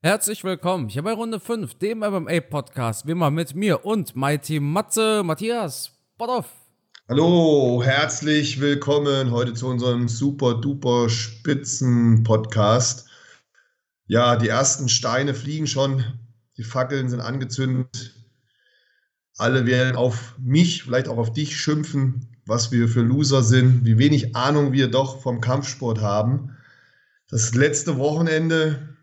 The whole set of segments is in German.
Herzlich willkommen hier bei Runde 5, dem MMA-Podcast, wie immer mit mir und Mighty Matze, Matthias Bodoff. Hallo, herzlich willkommen heute zu unserem super duper spitzen Podcast. Ja, die ersten Steine fliegen schon, die Fackeln sind angezündet. Alle werden auf mich, vielleicht auch auf dich schimpfen, was wir für Loser sind, wie wenig Ahnung wir doch vom Kampfsport haben. Das letzte Wochenende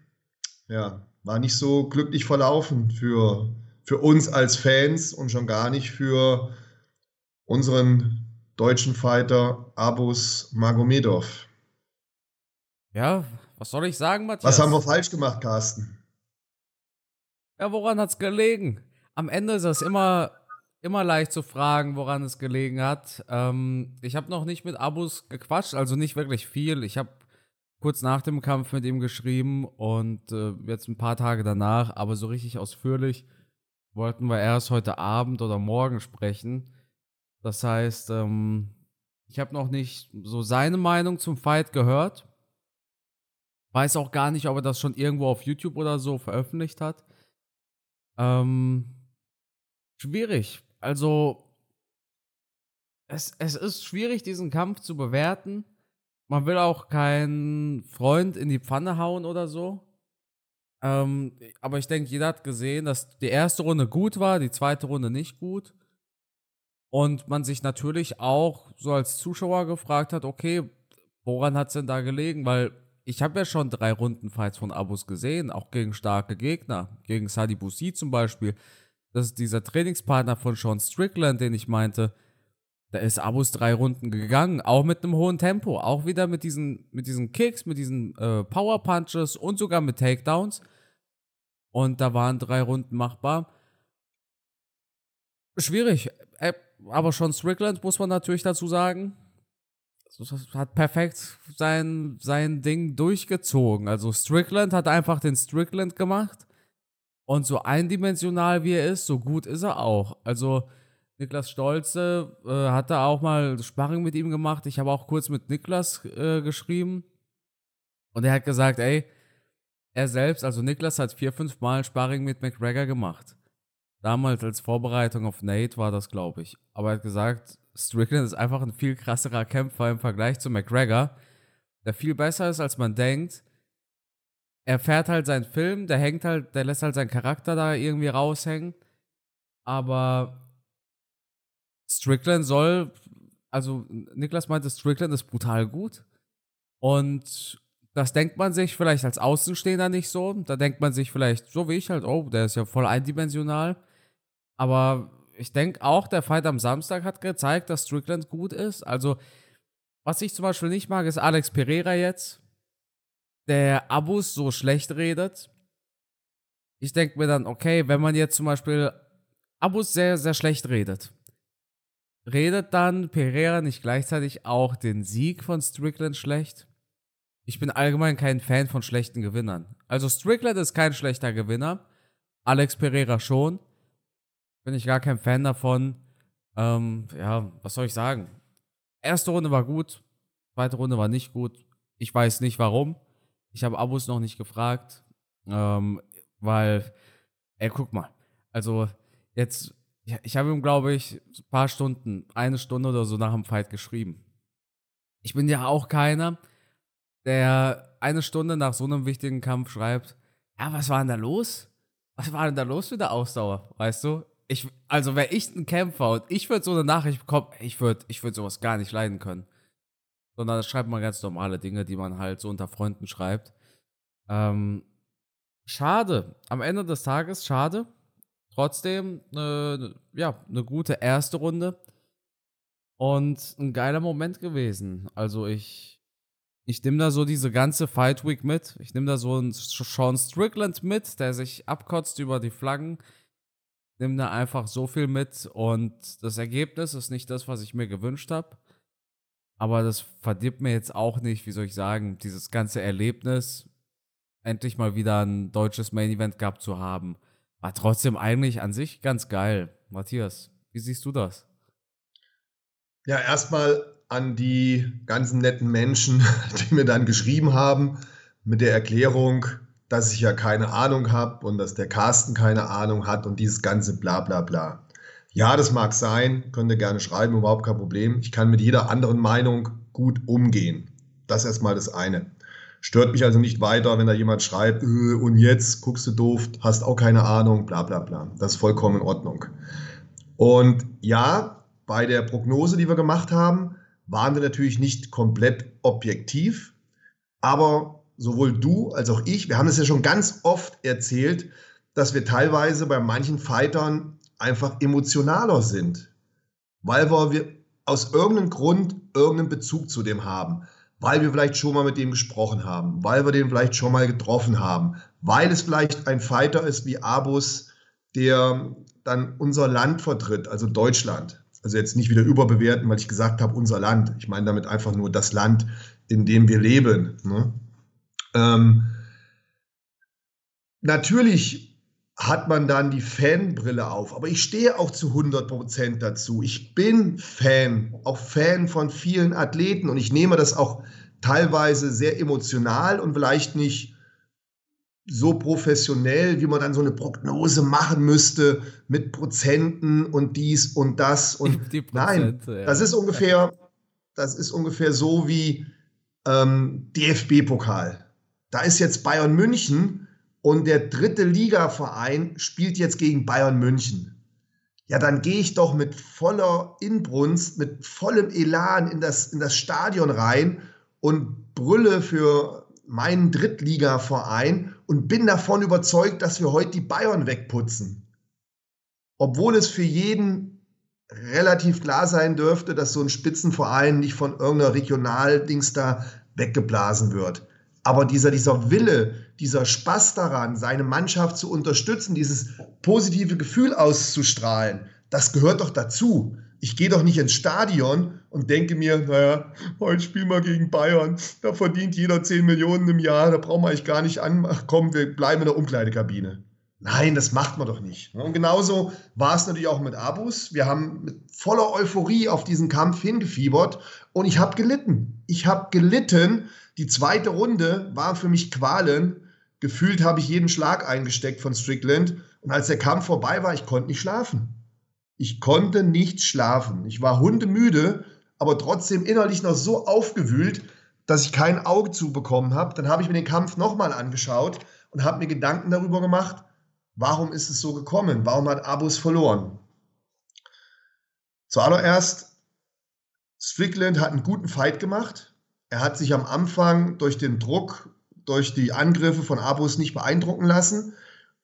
ja, war nicht so glücklich verlaufen für, für uns als Fans und schon gar nicht für unseren deutschen Fighter Abus Magomedov. Ja, was soll ich sagen, Matthias? Was haben wir falsch gemacht, Carsten? Ja, woran hat es gelegen? Am Ende ist es immer, immer leicht zu fragen, woran es gelegen hat. Ähm, ich habe noch nicht mit Abus gequatscht, also nicht wirklich viel. Ich habe kurz nach dem Kampf mit ihm geschrieben und äh, jetzt ein paar Tage danach, aber so richtig ausführlich wollten wir erst heute Abend oder morgen sprechen. Das heißt, ähm, ich habe noch nicht so seine Meinung zum Fight gehört. Weiß auch gar nicht, ob er das schon irgendwo auf YouTube oder so veröffentlicht hat. Ähm, schwierig. Also, es, es ist schwierig, diesen Kampf zu bewerten man will auch keinen Freund in die Pfanne hauen oder so. Ähm, aber ich denke, jeder hat gesehen, dass die erste Runde gut war, die zweite Runde nicht gut. Und man sich natürlich auch so als Zuschauer gefragt hat, okay, woran hat es denn da gelegen? Weil ich habe ja schon drei Runden-Fights von Abus gesehen, auch gegen starke Gegner. Gegen Sadi Boussi zum Beispiel. Das ist dieser Trainingspartner von Sean Strickland, den ich meinte. Da ist Abus drei Runden gegangen, auch mit einem hohen Tempo, auch wieder mit diesen, mit diesen Kicks, mit diesen äh, Power Punches und sogar mit Takedowns. Und da waren drei Runden machbar. Schwierig, äh, aber schon Strickland muss man natürlich dazu sagen. Hat perfekt sein, sein Ding durchgezogen. Also Strickland hat einfach den Strickland gemacht. Und so eindimensional wie er ist, so gut ist er auch. Also Niklas Stolze äh, hatte auch mal Sparring mit ihm gemacht. Ich habe auch kurz mit Niklas äh, geschrieben. Und er hat gesagt, ey, er selbst, also Niklas hat vier, fünf Mal Sparring mit McGregor gemacht. Damals als Vorbereitung auf Nate war das, glaube ich. Aber er hat gesagt, Strickland ist einfach ein viel krasserer Kämpfer im Vergleich zu McGregor, der viel besser ist, als man denkt. Er fährt halt seinen Film, der hängt halt, der lässt halt seinen Charakter da irgendwie raushängen. Aber Strickland soll, also Niklas meinte, Strickland ist brutal gut. Und das denkt man sich vielleicht als Außenstehender nicht so. Da denkt man sich vielleicht, so wie ich halt, oh, der ist ja voll eindimensional. Aber ich denke auch, der Fight am Samstag hat gezeigt, dass Strickland gut ist. Also, was ich zum Beispiel nicht mag, ist Alex Pereira jetzt, der Abus so schlecht redet. Ich denke mir dann, okay, wenn man jetzt zum Beispiel Abus sehr, sehr schlecht redet, redet dann Pereira nicht gleichzeitig auch den Sieg von Strickland schlecht? Ich bin allgemein kein Fan von schlechten Gewinnern. Also Strickland ist kein schlechter Gewinner. Alex Pereira schon. Bin ich gar kein Fan davon. Ähm, ja, was soll ich sagen? Erste Runde war gut, zweite Runde war nicht gut. Ich weiß nicht warum. Ich habe Abus noch nicht gefragt. Ähm, weil, ey, guck mal. Also, jetzt ja, ich habe ihm, glaube ich, ein paar Stunden, eine Stunde oder so nach dem Fight geschrieben. Ich bin ja auch keiner, der eine Stunde nach so einem wichtigen Kampf schreibt, ja, was war denn da los? Was war denn da los mit der Ausdauer? Weißt du? Ich, also wäre ich ein Kämpfer und ich würde so eine Nachricht bekommen, ich würde ich würd sowas gar nicht leiden können. Sondern das schreibt man ganz normale Dinge, die man halt so unter Freunden schreibt. Ähm, schade. Am Ende des Tages, schade. Trotzdem, äh, ja, eine gute erste Runde und ein geiler Moment gewesen. Also ich, ich nehme da so diese ganze Fight Week mit. Ich nehme da so einen Sean Strickland mit, der sich abkotzt über die Flaggen. Nehme da einfach so viel mit und das Ergebnis ist nicht das, was ich mir gewünscht habe. Aber das verdirbt mir jetzt auch nicht, wie soll ich sagen, dieses ganze Erlebnis, endlich mal wieder ein deutsches Main Event gehabt zu haben. War trotzdem eigentlich an sich ganz geil. Matthias, wie siehst du das? Ja, erstmal an die ganzen netten Menschen, die mir dann geschrieben haben mit der Erklärung, dass ich ja keine Ahnung habe und dass der Carsten keine Ahnung hat und dieses ganze bla bla bla. Ja, das mag sein, könnt ihr gerne schreiben, überhaupt kein Problem. Ich kann mit jeder anderen Meinung gut umgehen. Das ist erstmal das eine. Stört mich also nicht weiter, wenn da jemand schreibt, äh, und jetzt? Guckst du doof, hast auch keine Ahnung, bla bla bla. Das ist vollkommen in Ordnung. Und ja, bei der Prognose, die wir gemacht haben, waren wir natürlich nicht komplett objektiv, aber sowohl du als auch ich, wir haben es ja schon ganz oft erzählt, dass wir teilweise bei manchen Fightern einfach emotionaler sind, weil wir aus irgendeinem Grund irgendeinen Bezug zu dem haben, weil wir vielleicht schon mal mit dem gesprochen haben, weil wir den vielleicht schon mal getroffen haben, weil es vielleicht ein Fighter ist wie Abus, der dann unser Land vertritt, also Deutschland. Also jetzt nicht wieder überbewerten, weil ich gesagt habe, unser Land. Ich meine damit einfach nur das Land, in dem wir leben. Ne? Ähm, natürlich hat man dann die Fanbrille auf, aber ich stehe auch zu 100 Prozent dazu. Ich bin Fan, auch Fan von vielen Athleten und ich nehme das auch teilweise sehr emotional und vielleicht nicht so professionell, wie man dann so eine Prognose machen müsste mit Prozenten und dies und das und nein, das ist ungefähr, das ist ungefähr so wie ähm, DFB-Pokal. Da ist jetzt Bayern München und der dritte Ligaverein spielt jetzt gegen Bayern München. Ja, dann gehe ich doch mit voller Inbrunst, mit vollem Elan in das, in das Stadion rein und brülle für meinen Drittligaverein und bin davon überzeugt, dass wir heute die Bayern wegputzen. Obwohl es für jeden relativ klar sein dürfte, dass so ein Spitzenverein nicht von irgendeiner Regionaldings da weggeblasen wird. Aber dieser, dieser Wille, dieser Spaß daran, seine Mannschaft zu unterstützen, dieses positive Gefühl auszustrahlen, das gehört doch dazu. Ich gehe doch nicht ins Stadion und denke mir, naja, heute spielen wir gegen Bayern, da verdient jeder 10 Millionen im Jahr, da brauchen wir eigentlich gar nicht ankommen, wir bleiben in der Umkleidekabine. Nein, das macht man doch nicht. Und genauso war es natürlich auch mit Abus. Wir haben mit voller Euphorie auf diesen Kampf hingefiebert und ich habe gelitten. Ich habe gelitten. Die zweite Runde war für mich Qualen. Gefühlt habe ich jeden Schlag eingesteckt von Strickland. Und als der Kampf vorbei war, ich konnte nicht schlafen. Ich konnte nicht schlafen. Ich war hundemüde, aber trotzdem innerlich noch so aufgewühlt, dass ich kein Auge zubekommen habe. Dann habe ich mir den Kampf nochmal angeschaut und habe mir Gedanken darüber gemacht, warum ist es so gekommen? Warum hat Abus verloren? Zuallererst, Strickland hat einen guten Fight gemacht. Er hat sich am Anfang durch den Druck, durch die Angriffe von Abus nicht beeindrucken lassen.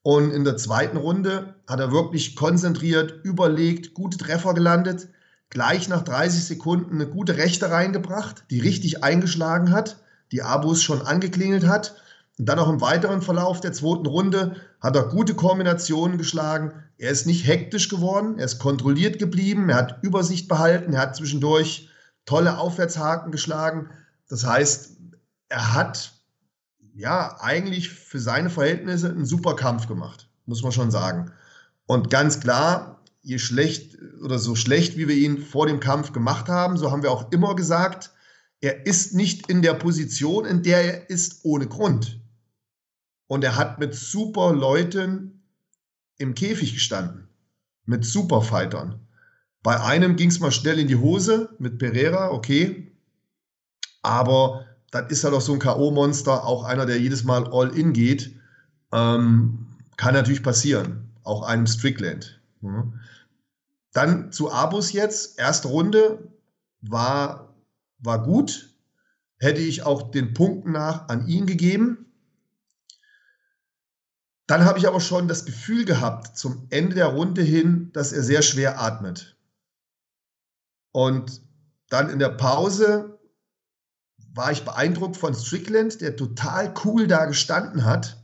Und in der zweiten Runde hat er wirklich konzentriert, überlegt, gute Treffer gelandet, gleich nach 30 Sekunden eine gute Rechte reingebracht, die richtig eingeschlagen hat, die Abus schon angeklingelt hat. Und dann auch im weiteren Verlauf der zweiten Runde hat er gute Kombinationen geschlagen. Er ist nicht hektisch geworden, er ist kontrolliert geblieben, er hat Übersicht behalten, er hat zwischendurch tolle Aufwärtshaken geschlagen. Das heißt, er hat ja, eigentlich für seine Verhältnisse einen super Kampf gemacht, muss man schon sagen. Und ganz klar, je schlecht oder so schlecht, wie wir ihn vor dem Kampf gemacht haben, so haben wir auch immer gesagt, er ist nicht in der Position, in der er ist, ohne Grund. Und er hat mit super Leuten im Käfig gestanden, mit Superfightern. Bei einem ging es mal schnell in die Hose mit Pereira, okay. Aber dann ist er doch so ein K.O.-Monster, auch einer, der jedes Mal all in geht. Ähm, kann natürlich passieren, auch einem Strickland. Mhm. Dann zu Abus jetzt, erste Runde war, war gut, hätte ich auch den Punkten nach an ihn gegeben. Dann habe ich aber schon das Gefühl gehabt, zum Ende der Runde hin, dass er sehr schwer atmet. Und dann in der Pause war ich beeindruckt von Strickland, der total cool da gestanden hat,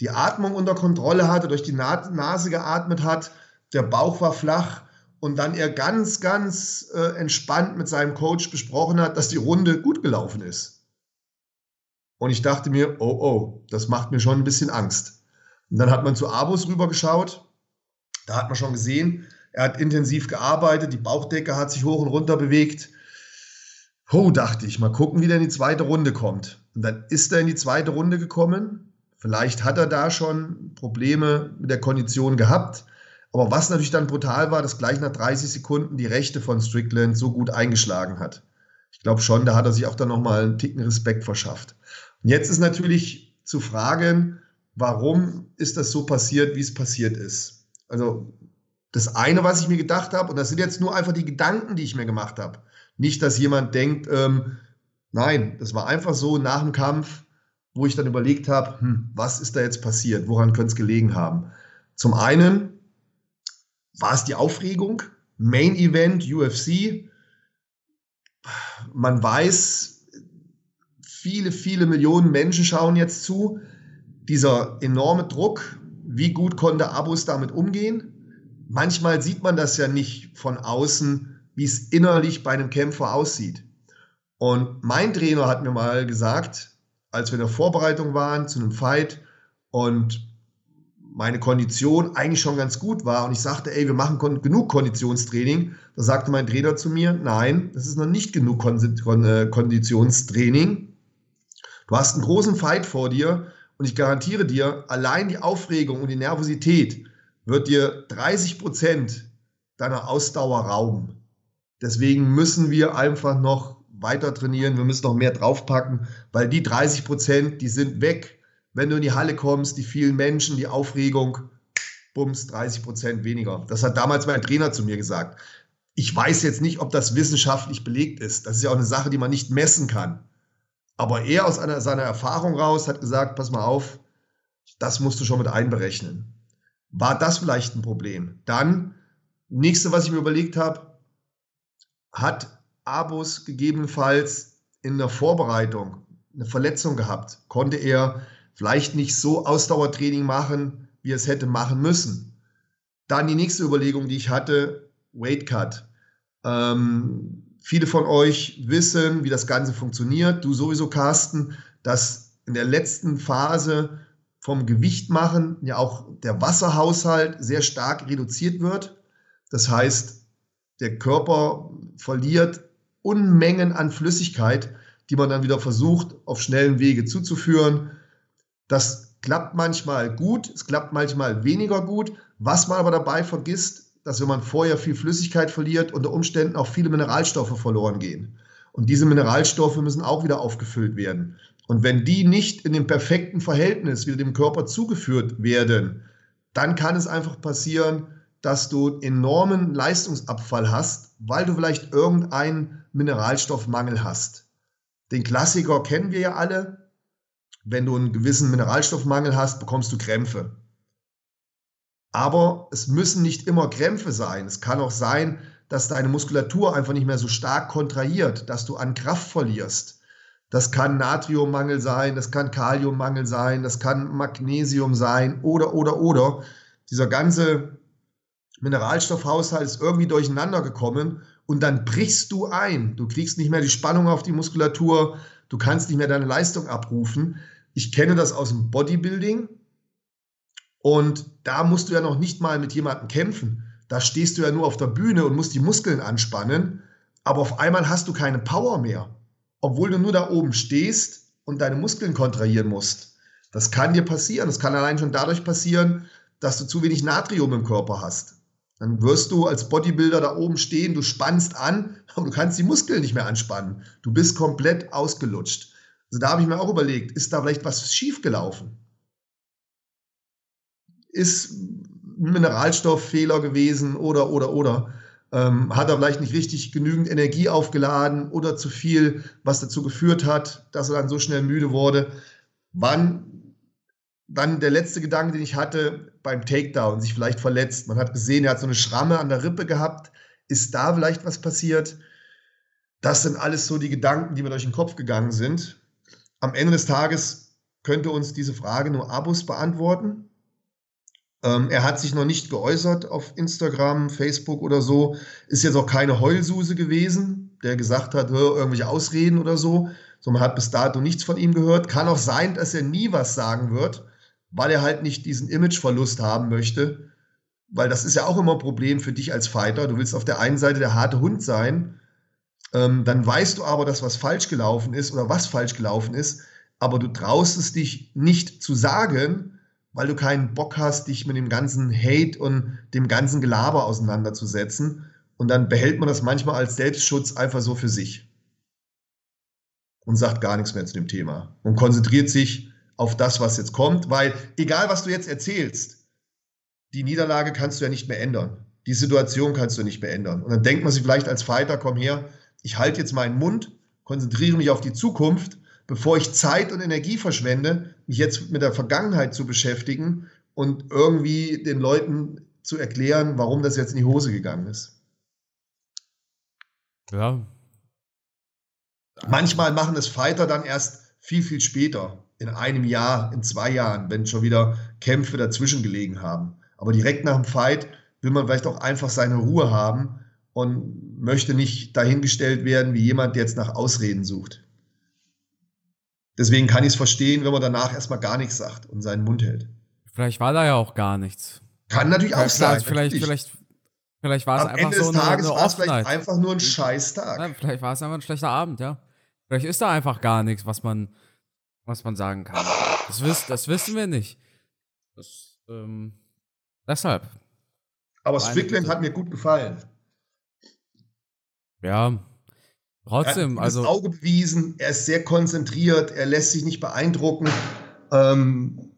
die Atmung unter Kontrolle hatte, durch die Nase geatmet hat, der Bauch war flach und dann er ganz, ganz äh, entspannt mit seinem Coach besprochen hat, dass die Runde gut gelaufen ist. Und ich dachte mir, oh oh, das macht mir schon ein bisschen Angst. Und dann hat man zu Abus rübergeschaut, da hat man schon gesehen, er hat intensiv gearbeitet, die Bauchdecke hat sich hoch und runter bewegt, Oh, dachte ich, mal gucken, wie der in die zweite Runde kommt. Und dann ist er in die zweite Runde gekommen, Vielleicht hat er da schon Probleme mit der Kondition gehabt. Aber was natürlich dann brutal war, dass gleich nach 30 Sekunden die Rechte von Strickland so gut eingeschlagen hat. Ich glaube schon, da hat er sich auch dann nochmal einen Ticken Respekt verschafft. Und jetzt ist natürlich zu fragen, warum ist das so passiert, wie es passiert ist. Also das eine, was ich mir gedacht habe, und das sind jetzt nur einfach die Gedanken, die ich mir gemacht habe. Nicht, dass jemand denkt, ähm, nein, das war einfach so nach dem Kampf, wo ich dann überlegt habe, hm, was ist da jetzt passiert, woran könnte es gelegen haben. Zum einen war es die Aufregung, Main Event, UFC. Man weiß, viele, viele Millionen Menschen schauen jetzt zu. Dieser enorme Druck, wie gut konnte Abus damit umgehen? Manchmal sieht man das ja nicht von außen, wie es innerlich bei einem Kämpfer aussieht. Und mein Trainer hat mir mal gesagt, als wir in der Vorbereitung waren zu einem Fight und meine Kondition eigentlich schon ganz gut war und ich sagte, ey, wir machen kon genug Konditionstraining, da sagte mein Trainer zu mir, nein, das ist noch nicht genug Kon Kon äh, Konditionstraining. Du hast einen großen Fight vor dir und ich garantiere dir, allein die Aufregung und die Nervosität wird dir 30 Prozent deiner Ausdauer rauben. Deswegen müssen wir einfach noch weiter trainieren, wir müssen noch mehr draufpacken, weil die 30 Prozent, die sind weg wenn du in die Halle kommst, die vielen Menschen, die Aufregung, bums, 30 Prozent weniger. Das hat damals mein Trainer zu mir gesagt. Ich weiß jetzt nicht, ob das wissenschaftlich belegt ist. Das ist ja auch eine Sache, die man nicht messen kann. Aber er aus einer, seiner Erfahrung raus hat gesagt, pass mal auf, das musst du schon mit einberechnen. War das vielleicht ein Problem? Dann, nächste, was ich mir überlegt habe, hat Abus gegebenenfalls in der Vorbereitung eine Verletzung gehabt? Konnte er vielleicht nicht so Ausdauertraining machen, wie er es hätte machen müssen. Dann die nächste Überlegung, die ich hatte, Weight Cut. Ähm, viele von euch wissen, wie das Ganze funktioniert. Du sowieso, Carsten, dass in der letzten Phase vom Gewicht machen ja auch der Wasserhaushalt sehr stark reduziert wird. Das heißt, der Körper verliert Unmengen an Flüssigkeit, die man dann wieder versucht, auf schnellen Wege zuzuführen. Das klappt manchmal gut, es klappt manchmal weniger gut. Was man aber dabei vergisst, dass wenn man vorher viel Flüssigkeit verliert, unter Umständen auch viele Mineralstoffe verloren gehen. Und diese Mineralstoffe müssen auch wieder aufgefüllt werden. Und wenn die nicht in dem perfekten Verhältnis wieder dem Körper zugeführt werden, dann kann es einfach passieren, dass du enormen Leistungsabfall hast, weil du vielleicht irgendeinen Mineralstoffmangel hast. Den Klassiker kennen wir ja alle wenn du einen gewissen Mineralstoffmangel hast, bekommst du Krämpfe. Aber es müssen nicht immer Krämpfe sein. Es kann auch sein, dass deine Muskulatur einfach nicht mehr so stark kontrahiert, dass du an Kraft verlierst. Das kann Natriummangel sein, das kann Kaliummangel sein, das kann Magnesium sein oder, oder, oder. Dieser ganze Mineralstoffhaushalt ist irgendwie durcheinander gekommen und dann brichst du ein. Du kriegst nicht mehr die Spannung auf die Muskulatur, du kannst nicht mehr deine Leistung abrufen. Ich kenne das aus dem Bodybuilding und da musst du ja noch nicht mal mit jemandem kämpfen. Da stehst du ja nur auf der Bühne und musst die Muskeln anspannen, aber auf einmal hast du keine Power mehr, obwohl du nur da oben stehst und deine Muskeln kontrahieren musst. Das kann dir passieren. Das kann allein schon dadurch passieren, dass du zu wenig Natrium im Körper hast. Dann wirst du als Bodybuilder da oben stehen, du spannst an, aber du kannst die Muskeln nicht mehr anspannen. Du bist komplett ausgelutscht. Also da habe ich mir auch überlegt, ist da vielleicht was schiefgelaufen? Ist ein Mineralstofffehler gewesen oder, oder, oder? Ähm, hat er vielleicht nicht richtig genügend Energie aufgeladen oder zu viel, was dazu geführt hat, dass er dann so schnell müde wurde? Wann dann der letzte Gedanke, den ich hatte, beim Takedown, sich vielleicht verletzt. Man hat gesehen, er hat so eine Schramme an der Rippe gehabt. Ist da vielleicht was passiert? Das sind alles so die Gedanken, die mir durch den Kopf gegangen sind am Ende des Tages könnte uns diese Frage nur Abus beantworten. Ähm, er hat sich noch nicht geäußert auf Instagram, Facebook oder so. Ist jetzt auch keine Heulsuse gewesen, der gesagt hat, irgendwelche Ausreden oder so. So, man hat bis dato nichts von ihm gehört. Kann auch sein, dass er nie was sagen wird, weil er halt nicht diesen Imageverlust haben möchte. Weil das ist ja auch immer ein Problem für dich als Fighter. Du willst auf der einen Seite der harte Hund sein, ähm, dann weißt du aber, dass was falsch gelaufen ist oder was falsch gelaufen ist, aber du traust es dich nicht zu sagen, weil du keinen Bock hast, dich mit dem ganzen Hate und dem ganzen Gelaber auseinanderzusetzen. Und dann behält man das manchmal als Selbstschutz einfach so für sich und sagt gar nichts mehr zu dem Thema und konzentriert sich auf das, was jetzt kommt, weil egal, was du jetzt erzählst, die Niederlage kannst du ja nicht mehr ändern. Die Situation kannst du nicht mehr ändern. Und dann denkt man sich vielleicht als Fighter, komm her, ich halte jetzt meinen Mund, konzentriere mich auf die Zukunft, bevor ich Zeit und Energie verschwende, mich jetzt mit der Vergangenheit zu beschäftigen und irgendwie den Leuten zu erklären, warum das jetzt in die Hose gegangen ist. Ja. Manchmal machen es Fighter dann erst viel, viel später, in einem Jahr, in zwei Jahren, wenn schon wieder Kämpfe dazwischen gelegen haben. Aber direkt nach dem Fight will man vielleicht auch einfach seine Ruhe haben und möchte nicht dahingestellt werden wie jemand, der jetzt nach Ausreden sucht. Deswegen kann ich es verstehen, wenn man danach erstmal gar nichts sagt und seinen Mund hält. Vielleicht war da ja auch gar nichts. Kann natürlich auch sein. Vielleicht, vielleicht, vielleicht war es Am einfach Ende so des Tages war es vielleicht einfach nur ein Scheißtag. Ja, vielleicht war es einfach ein schlechter Abend, ja. Vielleicht ist da einfach gar nichts, was man, was man sagen kann. Das, wiss, das wissen wir nicht. Das, ähm, deshalb. Aber Meine Strickland hat mir gut gefallen. Ja. Er hat Trotzdem, also. Auge bewiesen, er ist sehr konzentriert, er lässt sich nicht beeindrucken. Ähm,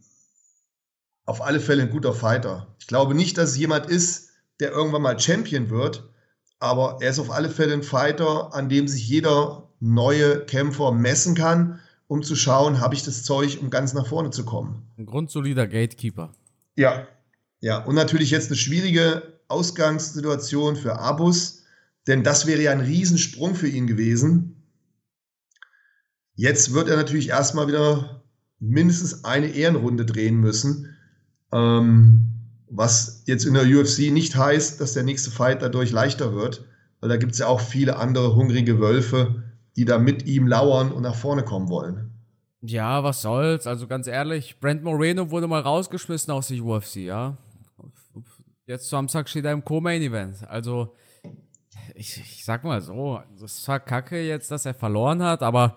auf alle Fälle ein guter Fighter. Ich glaube nicht, dass es jemand ist, der irgendwann mal Champion wird, aber er ist auf alle Fälle ein Fighter, an dem sich jeder neue Kämpfer messen kann, um zu schauen, habe ich das Zeug, um ganz nach vorne zu kommen. Ein grundsolider Gatekeeper. Ja. Ja, und natürlich jetzt eine schwierige Ausgangssituation für Abus, denn das wäre ja ein Riesensprung für ihn gewesen. Jetzt wird er natürlich erstmal wieder mindestens eine Ehrenrunde drehen müssen, ähm, was jetzt in der UFC nicht heißt, dass der nächste Fight dadurch leichter wird, weil da gibt es ja auch viele andere hungrige Wölfe, die da mit ihm lauern und nach vorne kommen wollen. Ja, was soll's? Also ganz ehrlich, Brent Moreno wurde mal rausgeschmissen aus der UFC, ja. Jetzt Samstag steht er im Co-Main-Event. Also, ich, ich sag mal so, das zwar kacke jetzt, dass er verloren hat, aber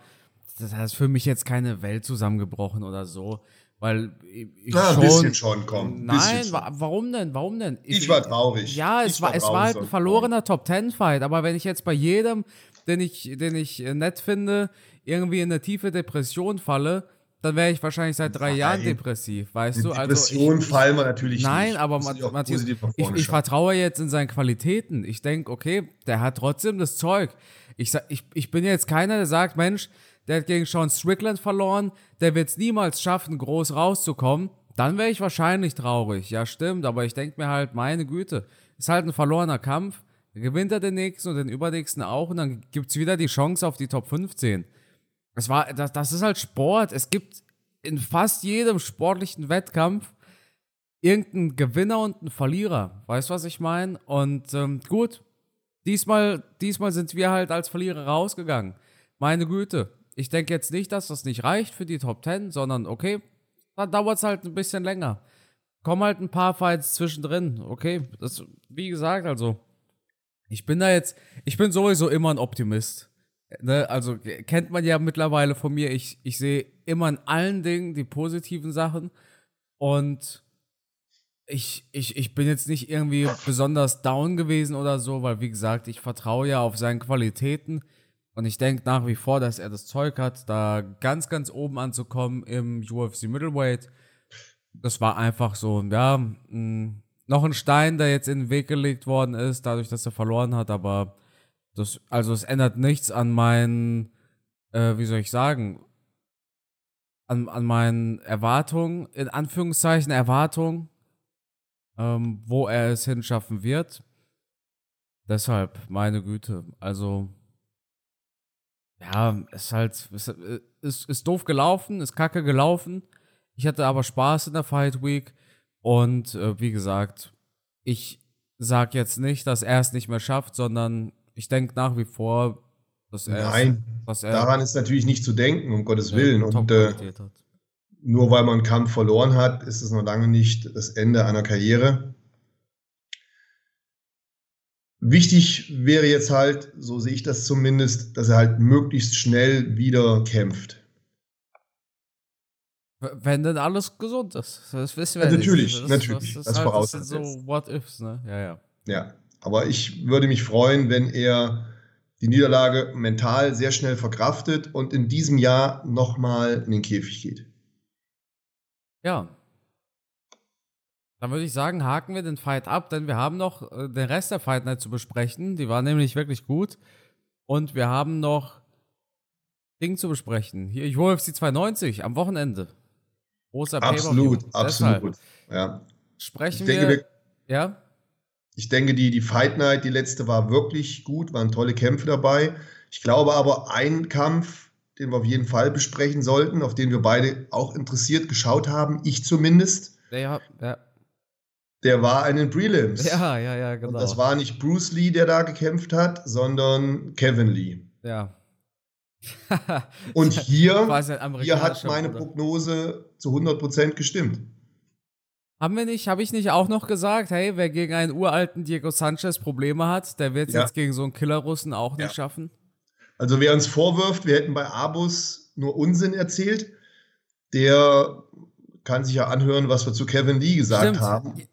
das ist für mich jetzt keine Welt zusammengebrochen oder so. Weil ich Ja, ein schon, bisschen schon, komm. ein Nein, schon. wa warum denn? Warum denn? Ich war traurig. Ja, es Ich war, war es war halt ein ein verlorener Top Ten Fight, aber wenn ich jetzt bei jedem, den ich, den ich äh, nett finde, irgendwie in eine tiefe Depression falle, dann wäre ich wahrscheinlich seit drei Nein. Jahren depressiv, weißt In du? Also Depressionen ich, fallen wir natürlich Nein, nicht. aber ich auch Matthias, ich, ich vertraue jetzt in seine Qualitäten. Ich denke, okay, der hat trotzdem das Zeug. Ich, ich, ich bin jetzt keiner, der sagt, Mensch, der hat gegen Sean Strickland verloren, der wird es niemals schaffen, groß rauszukommen. Dann wäre ich wahrscheinlich traurig. Ja, stimmt, aber ich denke mir halt, meine Güte, ist halt ein verlorener Kampf. Gewinnt er den nächsten und den übernächsten auch und dann gibt es wieder die Chance auf die Top 15. Es war, das, das ist halt Sport. Es gibt in fast jedem sportlichen Wettkampf irgendeinen Gewinner und einen Verlierer. Weißt du, was ich meine? Und ähm, gut, diesmal, diesmal sind wir halt als Verlierer rausgegangen. Meine Güte. Ich denke jetzt nicht, dass das nicht reicht für die Top 10, sondern okay, dann dauert es halt ein bisschen länger. Kommen halt ein paar Fights zwischendrin. Okay, das, wie gesagt, also, ich bin da jetzt, ich bin sowieso immer ein Optimist. Ne, also kennt man ja mittlerweile von mir, ich, ich sehe immer in allen Dingen die positiven Sachen und ich, ich, ich bin jetzt nicht irgendwie besonders down gewesen oder so, weil wie gesagt, ich vertraue ja auf seine Qualitäten und ich denke nach wie vor, dass er das Zeug hat, da ganz, ganz oben anzukommen im UFC Middleweight. Das war einfach so, ja, mh, noch ein Stein, der jetzt in den Weg gelegt worden ist, dadurch, dass er verloren hat, aber das, also es ändert nichts an meinen, äh, wie soll ich sagen, an, an meinen Erwartungen, in Anführungszeichen Erwartungen, ähm, wo er es hinschaffen wird. Deshalb, meine Güte, also, ja, ist halt, äh, ist, ist doof gelaufen, ist kacke gelaufen. Ich hatte aber Spaß in der Fight Week und äh, wie gesagt, ich sag jetzt nicht, dass er es nicht mehr schafft, sondern ich denke nach wie vor, dass er, Nein, dass er daran ist natürlich nicht zu denken, um Gottes Willen. Und äh, nur weil man einen Kampf verloren hat, ist es noch lange nicht das Ende einer Karriere. Wichtig wäre jetzt halt, so sehe ich das zumindest, dass er halt möglichst schnell wieder kämpft. Wenn denn alles gesund ist. Das wissen wir ja, natürlich, nicht. Das, natürlich. Das, das, halt, das sind so What-Ifs, ne? Ja, ja. Ja, aber ich würde mich freuen, wenn er die Niederlage mental sehr schnell verkraftet und in diesem Jahr nochmal in den Käfig geht. Ja. Dann würde ich sagen, haken wir den Fight ab, denn wir haben noch äh, den Rest der Fight Night zu besprechen. Die war nämlich wirklich gut. Und wir haben noch Ding zu besprechen. Hier, UFC 290 am Wochenende. Großer Absolut, absolut. Ja. Sprechen denke, wir, wir, Ja? Ich denke, die, die Fight Night, die letzte war wirklich gut, waren tolle Kämpfe dabei. Ich glaube aber, ein Kampf, den wir auf jeden Fall besprechen sollten, auf den wir beide auch interessiert geschaut haben, ich zumindest. Ja, ja. Der war in den Prelims. Ja, ja, ja, genau. Und das war nicht Bruce Lee, der da gekämpft hat, sondern Kevin Lee. Ja. Und hier, hier hat meine Prognose zu 100% gestimmt. Haben wir nicht, habe ich nicht auch noch gesagt, hey, wer gegen einen uralten Diego Sanchez Probleme hat, der wird es ja. jetzt gegen so einen Killer-Russen auch nicht ja. schaffen? Also wer uns vorwirft, wir hätten bei Abus nur Unsinn erzählt, der kann sich ja anhören, was wir zu Kevin Lee gesagt Stimmt. haben.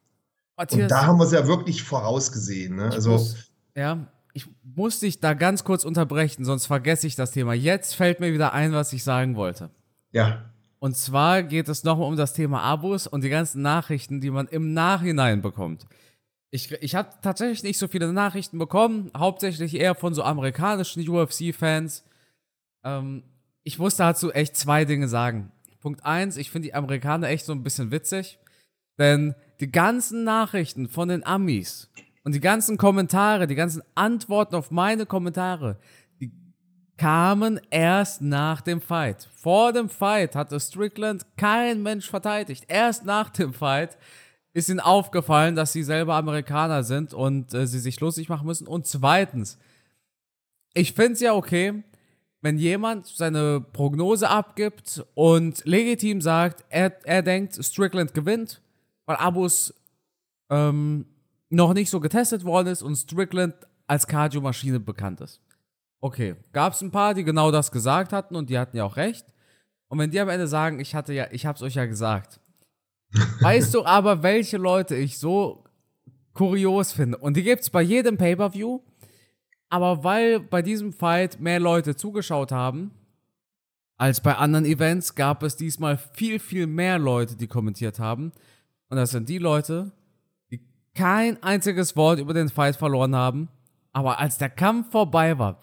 Matthias, Und da haben wir es ja wirklich vorausgesehen. Ne? Also, muss, ja, ich muss dich da ganz kurz unterbrechen, sonst vergesse ich das Thema. Jetzt fällt mir wieder ein, was ich sagen wollte. Ja. Und zwar geht es nochmal um das Thema Abos und die ganzen Nachrichten, die man im Nachhinein bekommt. Ich, ich habe tatsächlich nicht so viele Nachrichten bekommen, hauptsächlich eher von so amerikanischen UFC-Fans. Ähm, ich muss dazu echt zwei Dinge sagen. Punkt eins, ich finde die Amerikaner echt so ein bisschen witzig, denn die ganzen Nachrichten von den Amis und die ganzen Kommentare, die ganzen Antworten auf meine Kommentare, kamen erst nach dem Fight. Vor dem Fight hatte Strickland kein Mensch verteidigt. Erst nach dem Fight ist ihnen aufgefallen, dass sie selber Amerikaner sind und äh, sie sich lustig machen müssen. Und zweitens, ich finde es ja okay, wenn jemand seine Prognose abgibt und legitim sagt, er, er denkt, Strickland gewinnt, weil Abus ähm, noch nicht so getestet worden ist und Strickland als Cardio-Maschine bekannt ist. Okay, gab es ein paar, die genau das gesagt hatten und die hatten ja auch recht. Und wenn die am Ende sagen, ich hatte ja, ich hab's euch ja gesagt. weißt du aber, welche Leute ich so kurios finde? Und die gibt's bei jedem Pay-Per-View. Aber weil bei diesem Fight mehr Leute zugeschaut haben, als bei anderen Events, gab es diesmal viel, viel mehr Leute, die kommentiert haben. Und das sind die Leute, kein einziges Wort über den Fight verloren haben. Aber als der Kampf vorbei war,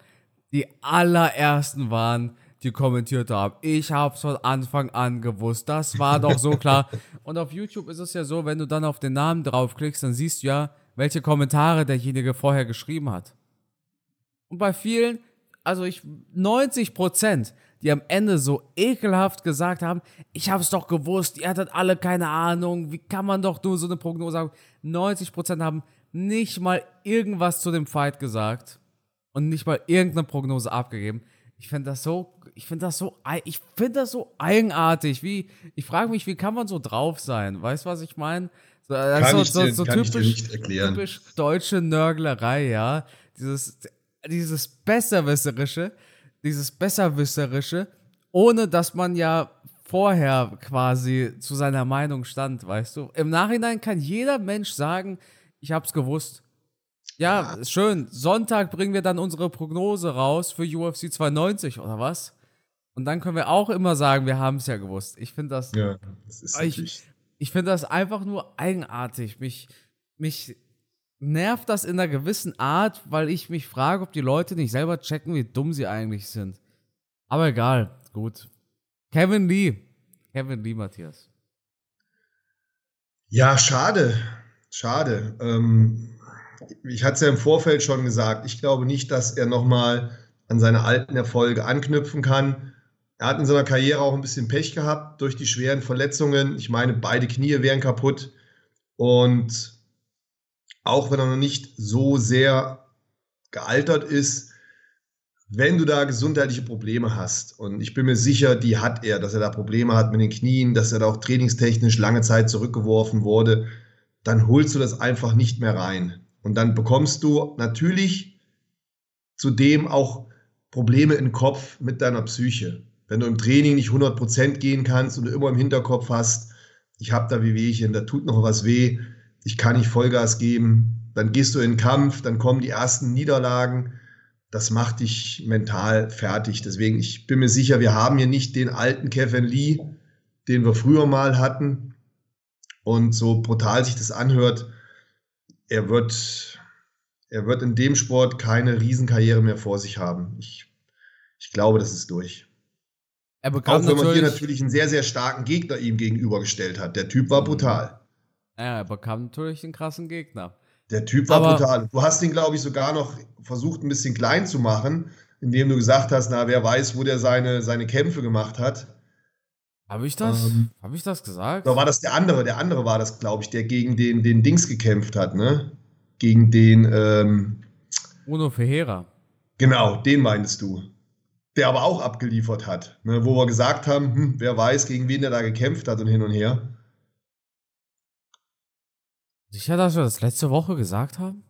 die allerersten waren, die kommentiert haben. Ich hab's von Anfang an gewusst. Das war doch so klar. Und auf YouTube ist es ja so, wenn du dann auf den Namen draufklickst, dann siehst du ja, welche Kommentare derjenige vorher geschrieben hat. Und bei vielen, also ich, 90 Prozent, die am Ende so ekelhaft gesagt haben, ich hab's doch gewusst, ihr hattet alle keine Ahnung, wie kann man doch nur so eine Prognose haben? 90 Prozent haben nicht mal irgendwas zu dem Fight gesagt und nicht mal irgendeine Prognose abgegeben. Ich finde das so, ich finde das so, ich finde das so eigenartig. Wie, ich frage mich, wie kann man so drauf sein? Weißt du, was ich meine? So, so, so, so typisch, typisch deutsche Nörglerei, ja. Dieses, dieses Besserwisserische, dieses Besserwisserische, ohne dass man ja vorher quasi zu seiner Meinung stand, weißt du? Im Nachhinein kann jeder Mensch sagen, ich hab's gewusst. Ja, ja, schön. Sonntag bringen wir dann unsere Prognose raus für UFC 290 oder was? Und dann können wir auch immer sagen, wir haben es ja gewusst. Ich finde das. Ja, das ist ich, ich finde das einfach nur eigenartig. Mich, mich nervt das in einer gewissen Art, weil ich mich frage, ob die Leute nicht selber checken, wie dumm sie eigentlich sind. Aber egal, gut. Kevin Lee. Kevin Lee, Matthias. Ja, schade. Schade. Ähm, ich hatte es ja im Vorfeld schon gesagt, ich glaube nicht, dass er nochmal an seine alten Erfolge anknüpfen kann. Er hat in seiner Karriere auch ein bisschen Pech gehabt durch die schweren Verletzungen. Ich meine, beide Knie wären kaputt. Und auch wenn er noch nicht so sehr gealtert ist, wenn du da gesundheitliche Probleme hast, und ich bin mir sicher, die hat er, dass er da Probleme hat mit den Knien, dass er da auch trainingstechnisch lange Zeit zurückgeworfen wurde, dann holst du das einfach nicht mehr rein. Und dann bekommst du natürlich zudem auch Probleme im Kopf mit deiner Psyche. wenn du im Training nicht 100% gehen kannst und du immer im Hinterkopf hast, ich habe da Wehwehchen, da tut noch was weh, ich kann nicht Vollgas geben, dann gehst du in den Kampf, dann kommen die ersten Niederlagen, das macht dich mental fertig. Deswegen, ich bin mir sicher, wir haben hier nicht den alten Kevin Lee, den wir früher mal hatten. Und so brutal sich das anhört, er wird, er wird in dem Sport keine Riesenkarriere mehr vor sich haben. Ich, ich glaube, das ist durch. Er bekam Auch wenn man hier natürlich einen sehr, sehr starken Gegner ihm gegenübergestellt hat. Der Typ war mhm. brutal. Ja, er bekam natürlich einen krassen Gegner. Der Typ war Aber brutal. Du hast ihn, glaube ich, sogar noch versucht, ein bisschen klein zu machen, indem du gesagt hast, na, wer weiß, wo der seine, seine Kämpfe gemacht hat. Habe ich das? Ähm, Habe ich das gesagt? Oder war das der andere? Der andere war das, glaube ich, der gegen den, den Dings gekämpft hat, ne? Gegen den ähm, Bruno Ferreira. Genau, den meinst du der aber auch abgeliefert hat, ne, wo wir gesagt haben, hm, wer weiß, gegen wen der da gekämpft hat und hin und her. Sicher, dass wir das letzte Woche gesagt haben?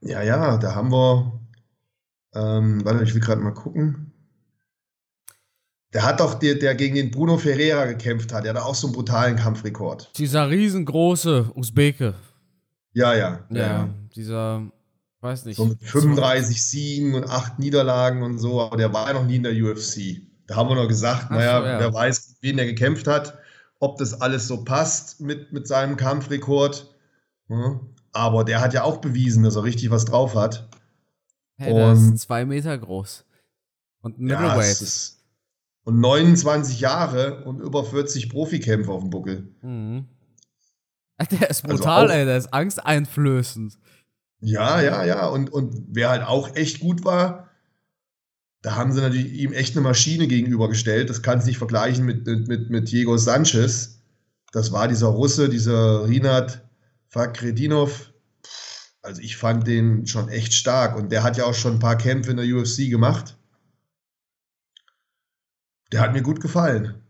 Ja, ja, da haben wir, ähm, warte, ich will gerade mal gucken. Der hat doch, der, der gegen den Bruno Ferreira gekämpft hat, der hat auch so einen brutalen Kampfrekord. Dieser riesengroße Usbeke. Ja, ja. Ja, ja. dieser Weiß nicht. So mit 35 Siegen und 8 Niederlagen und so, aber der war ja noch nie in der UFC. Da haben wir noch gesagt, naja, so, ja. wer weiß, wen er gekämpft hat, ob das alles so passt mit, mit seinem Kampfrekord. Ja. Aber der hat ja auch bewiesen, dass er richtig was drauf hat. Hey, der und, ist zwei Meter groß. Und Middleweight. Ja, und 29 Jahre und über 40 Profikämpfe auf dem Buckel. Mhm. Der ist also brutal, also ey, der ist angsteinflößend. Ja, ja, ja. Und, und wer halt auch echt gut war, da haben sie natürlich ihm echt eine Maschine gegenübergestellt. Das kannst du nicht vergleichen mit, mit, mit, mit Diego Sanchez. Das war dieser Russe, dieser Rinat Fakredinov. Also ich fand den schon echt stark. Und der hat ja auch schon ein paar Kämpfe in der UFC gemacht. Der hat mir gut gefallen.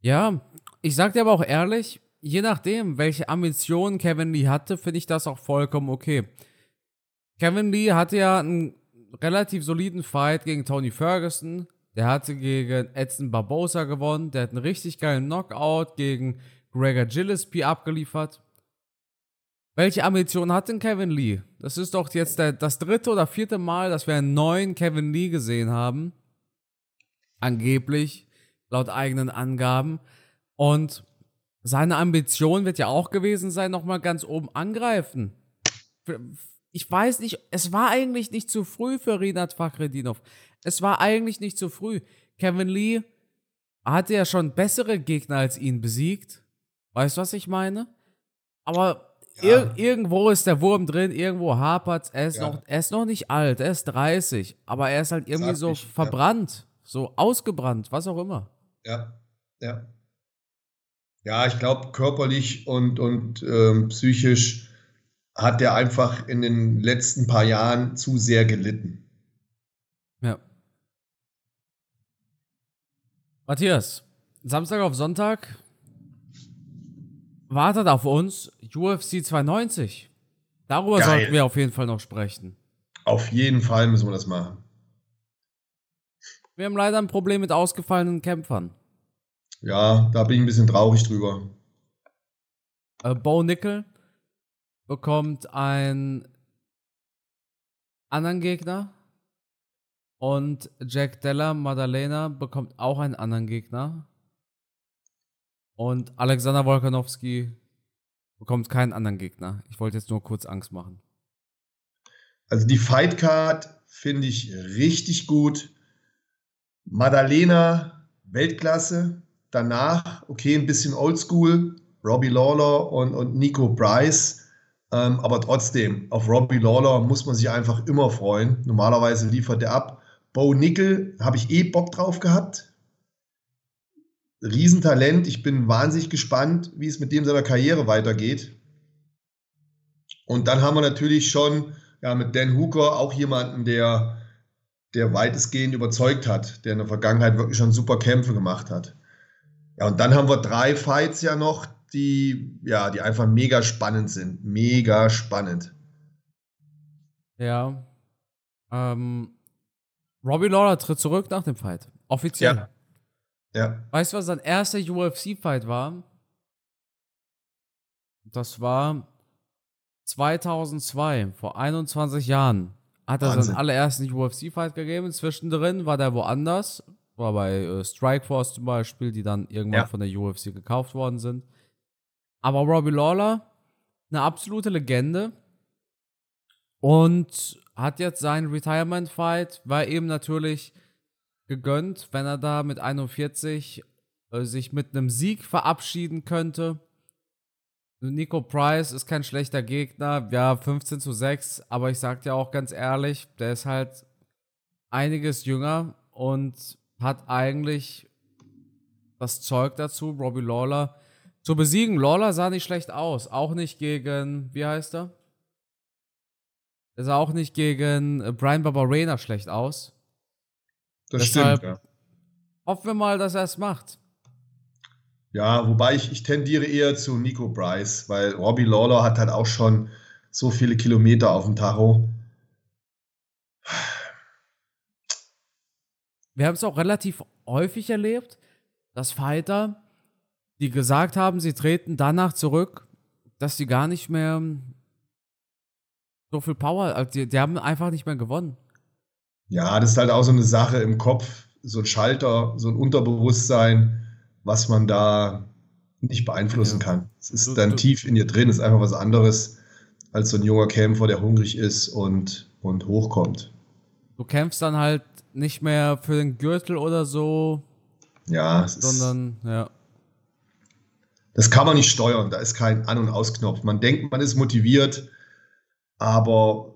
Ja, ich sag dir aber auch ehrlich, je nachdem, welche Ambitionen Kevin Lee hatte, finde ich das auch vollkommen okay. Kevin Lee hatte ja einen relativ soliden Fight gegen Tony Ferguson. Der hatte gegen Edson Barbosa gewonnen. Der hat einen richtig geilen Knockout gegen Gregor Gillespie abgeliefert. Welche Ambitionen hat denn Kevin Lee? Das ist doch jetzt der, das dritte oder vierte Mal, dass wir einen neuen Kevin Lee gesehen haben. Angeblich, laut eigenen Angaben. Und seine Ambition wird ja auch gewesen sein, nochmal ganz oben angreifen ich weiß nicht, es war eigentlich nicht zu früh für Rinat Fakhredinov. Es war eigentlich nicht zu früh. Kevin Lee hatte ja schon bessere Gegner als ihn besiegt. Weißt du, was ich meine? Aber. Ir irgendwo ist der Wurm drin, irgendwo hapert er ist ja. noch, er ist noch nicht alt, er ist 30, aber er ist halt irgendwie Sag so ich, verbrannt, ja. so ausgebrannt, was auch immer. Ja, ja. Ja, ich glaube, körperlich und, und ähm, psychisch hat der einfach in den letzten paar Jahren zu sehr gelitten. Ja. Matthias, Samstag auf Sonntag wartet auf uns UFC 290. Darüber Geil. sollten wir auf jeden Fall noch sprechen. Auf jeden Fall müssen wir das machen. Wir haben leider ein Problem mit ausgefallenen Kämpfern. Ja, da bin ich ein bisschen traurig drüber. Äh, Bo Nickel bekommt einen anderen Gegner und Jack Della Maddalena bekommt auch einen anderen Gegner. Und Alexander Wolkanowski bekommt keinen anderen Gegner. Ich wollte jetzt nur kurz Angst machen. Also die Fight Card finde ich richtig gut. Maddalena, Weltklasse. Danach, okay, ein bisschen oldschool. Robbie Lawler und, und Nico Price ähm, aber trotzdem, auf Robbie Lawler muss man sich einfach immer freuen. Normalerweise liefert er ab. Bo Nickel habe ich eh Bock drauf gehabt. Riesentalent. Ich bin wahnsinnig gespannt, wie es mit dem seiner Karriere weitergeht. Und dann haben wir natürlich schon ja, mit Dan Hooker auch jemanden, der, der weitestgehend überzeugt hat, der in der Vergangenheit wirklich schon super Kämpfe gemacht hat. Ja, und dann haben wir drei Fights ja noch, die, ja, die einfach mega spannend sind. Mega spannend. Ja. Ähm, Robbie Lawler tritt zurück nach dem Fight. Offiziell. Ja. Ja. Weißt du, was sein erster UFC-Fight war? Das war 2002, vor 21 Jahren. Hat er Wahnsinn. seinen allerersten UFC-Fight gegeben. Zwischendrin war der woanders. War bei äh, Strikeforce zum Beispiel, die dann irgendwann Ja. von der UFC gekauft worden sind. Aber Robbie Lawler, eine absolute Legende. Und hat jetzt seinen Retirement-Fight, war eben natürlich gegönnt, wenn er da mit 41 äh, sich mit einem Sieg verabschieden könnte. Nico Price ist kein schlechter Gegner, ja, 15 zu 6, aber ich sag dir auch ganz ehrlich, der ist halt einiges jünger und hat eigentlich das Zeug dazu, Robbie Lawler zu besiegen. Lawler sah nicht schlecht aus, auch nicht gegen, wie heißt er? Er sah auch nicht gegen äh, Brian Barberena schlecht aus. Das Deshalb- stimmt, ja. Hoffen wir mal, dass er es macht. Ja, wobei ich, ich tendiere eher zu Nico Bryce, weil Robbie Lawler hat halt auch schon so viele Kilometer auf dem Tacho. Wir haben es auch relativ häufig erlebt, dass Fighter, die gesagt haben, sie treten danach zurück, dass sie gar nicht mehr so viel Power, also die, die haben einfach nicht mehr gewonnen. Ja, das ist halt auch so eine Sache im Kopf, so ein Schalter, so ein Unterbewusstsein, was man da nicht beeinflussen Ja. kann. Es ist Du- dann du- tief in dir drin, ist einfach was anderes als so ein junger Kämpfer, der hungrig ist und, und hochkommt. Du kämpfst dann halt nicht mehr für den Gürtel oder so, Ja, es ist, sondern, ja. das kann man nicht steuern. Da ist kein An- und Ausknopf. Man denkt, man ist motiviert, aber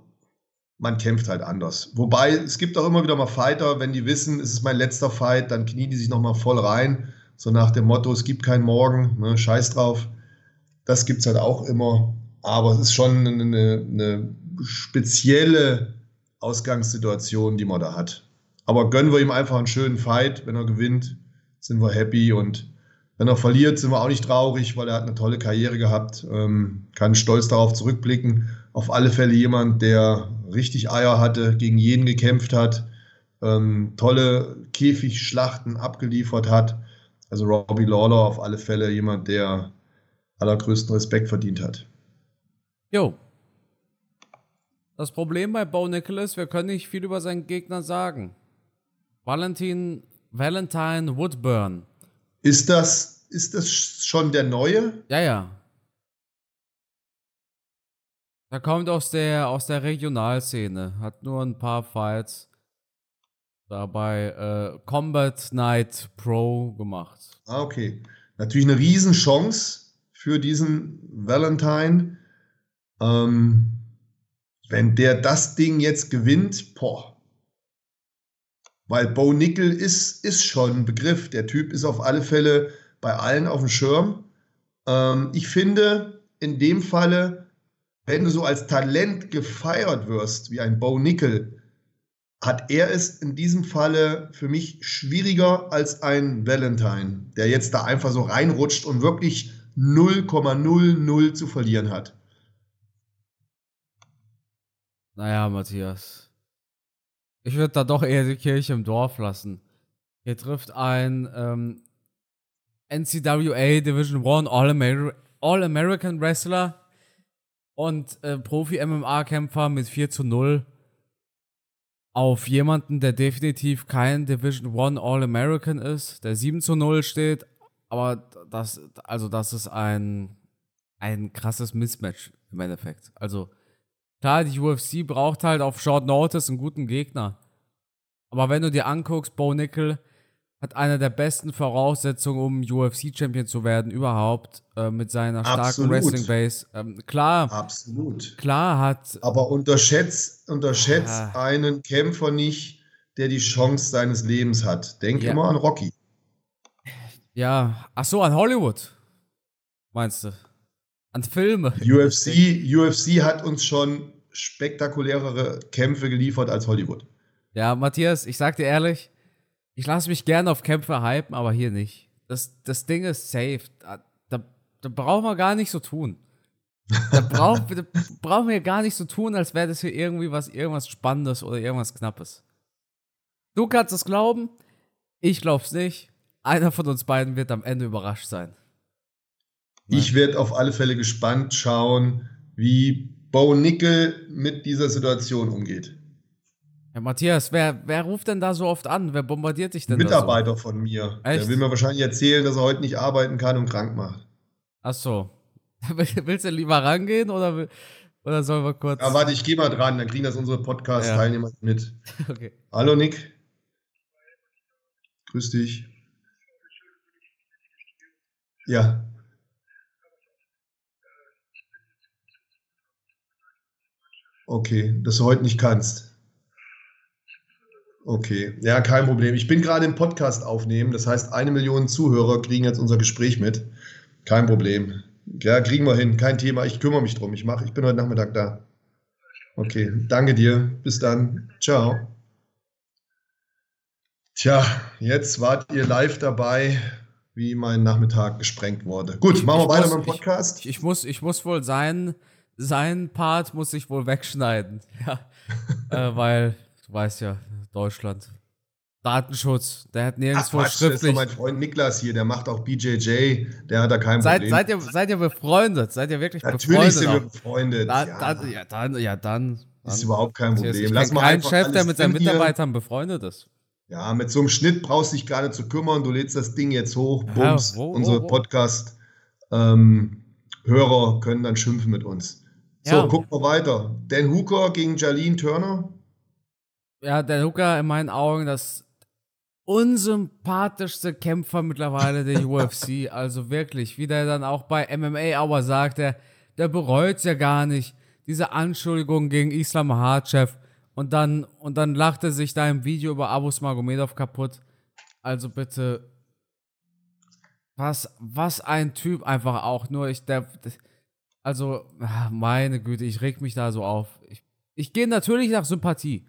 man kämpft halt anders. Wobei es gibt auch immer wieder mal Fighter, wenn die wissen, es ist mein letzter Fight, dann knien die sich nochmal voll rein. So nach dem Motto, es gibt keinen Morgen, ne, scheiß drauf. Das gibt es halt auch immer. Aber es ist schon eine, eine spezielle Ausgangssituation, die man da hat. Aber gönnen wir ihm einfach einen schönen Fight. Wenn er gewinnt, sind wir happy. Und wenn er verliert, sind wir auch nicht traurig, weil er hat eine tolle Karriere gehabt. Ähm, kann stolz darauf zurückblicken. Auf alle Fälle jemand, der richtig Eier hatte, gegen jeden gekämpft hat, ähm, tolle Käfigschlachten abgeliefert hat. Also Robbie Lawler auf alle Fälle jemand, der allergrößten Respekt verdient hat. Jo. Das Problem bei Bo Nicholas, wir können nicht viel über seinen Gegner sagen. Valentin, Valentine Woodburn. Ist das, ist das schon der neue? Ja, ja. Er kommt aus der, aus der Regionalszene, hat nur ein paar Fights dabei äh, Combat Night Pro gemacht. Ah, okay. Natürlich eine Riesenchance für diesen Valentine. Ähm, wenn der das Ding jetzt gewinnt, boah. Weil Bo Nickel ist, ist schon ein Begriff. Der Typ ist auf alle Fälle bei allen auf dem Schirm. Ähm, ich finde, in dem Falle, wenn du so als Talent gefeiert wirst, wie ein Bo Nickel, hat er es in diesem Falle für mich schwieriger als ein Valentine, der jetzt da einfach so reinrutscht und wirklich 0,00 zu verlieren hat. Naja, Matthias. Ich würde da doch eher die Kirche im Dorf lassen. Hier trifft ein ähm, NCWA Division One All-Amer- All-American Wrestler und äh, Profi-MMA-Kämpfer mit 4 zu 0 auf jemanden, der definitiv kein Division One All-American ist, der 7 zu 0 steht, aber das, also das ist ein, ein krasses Mismatch im Endeffekt. Also Klar, die UFC braucht halt auf Short Notice einen guten Gegner. Aber wenn du dir anguckst, Bo Nickel hat eine der besten Voraussetzungen, um UFC-Champion zu werden, überhaupt, äh, mit seiner starken. Wrestling-Base. Ähm, klar, Absolut. klar hat. Aber unterschätzt, unterschätzt Ah. einen Kämpfer nicht, der die Chance seines Lebens hat. Denk Ja. immer an Rocky. Ja, ach so, an Hollywood. Meinst du? An Filme. UFC, UFC hat uns schon spektakulärere Kämpfe geliefert als Hollywood. Ja, Matthias, ich sag dir ehrlich, ich lasse mich gerne auf Kämpfe hypen, aber hier nicht. Das, das Ding ist safe. Da, da, da brauchen wir gar nicht so tun. Da, brauch, da brauchen wir gar nicht so tun, als wäre das hier irgendwie was, irgendwas Spannendes oder irgendwas Knappes. Du kannst es glauben, ich glaub's nicht. einer von uns beiden wird am Ende überrascht sein. Ich werde auf alle Fälle gespannt schauen, wie Bo Nickel mit dieser Situation umgeht. Ja, Matthias, wer, wer ruft denn da so oft an? Wer bombardiert dich denn Mitarbeiter da so? von mir. Echt? Der will mir wahrscheinlich erzählen, dass er heute nicht arbeiten kann und krank macht. Ach so. Willst du lieber rangehen oder, oder sollen wir kurz. Ja, warte, ich gehe mal dran, dann kriegen das unsere Podcast-Teilnehmer ja. mit. Okay. Hallo Nick. Grüß dich. Ja. Okay, dass du heute nicht kannst. Okay, ja, kein Problem. Ich bin gerade im Podcast aufnehmen, das heißt, eine Million Zuhörer kriegen jetzt unser Gespräch mit. Kein Problem. Ja, kriegen wir hin, kein Thema. Ich kümmere mich drum. Ich mache, ich bin heute Nachmittag da. Okay, danke dir. Bis dann. Ciao. Tja, jetzt wart ihr live dabei, wie mein Nachmittag gesprengt wurde. Gut, machen wir weiter mit dem Podcast. Ich, ich, muss, ich muss wohl sein, sein Part muss ich wohl wegschneiden. Ja. äh, weil, du weißt ja, Deutschland. Datenschutz, der hat nirgendwo Ach, Quatsch, schriftlich. Das ist mein Freund Niklas hier, der macht auch BJJ, der hat da kein seid, Problem. Seid ihr, seid ihr befreundet? Seid ihr wirklich Natürlich befreundet? Natürlich sind wir befreundet. Da, ja. Dann, ja, dann, ja, dann. Ist überhaupt kein Problem. Ich Lass mal keinen Chef, der mit seinen Mitarbeitern befreundet ist. Ja, mit so einem Schnitt brauchst du dich gerade zu kümmern. Du lädst das Ding jetzt hoch, bums. Ja, wo, Unsere Podcast-Hörer ähm, können dann schimpfen mit uns. So, ja. gucken wir weiter. Dan Hooker gegen Jalene Turner. Ja, Dan Hooker in meinen Augen das unsympathischste Kämpfer mittlerweile der UFC. Also wirklich, wie der dann auch bei MMA aber sagt, der, der bereut es ja gar nicht. Diese Anschuldigung gegen Islam Makhachev und dann, und dann lacht er sich da im Video über Abus Magomedov kaputt. Also bitte, was, was ein Typ einfach auch. Nur ich, der, also, ah, meine Güte, ich reg mich da so auf. Ich, ich gehe natürlich nach Sympathie.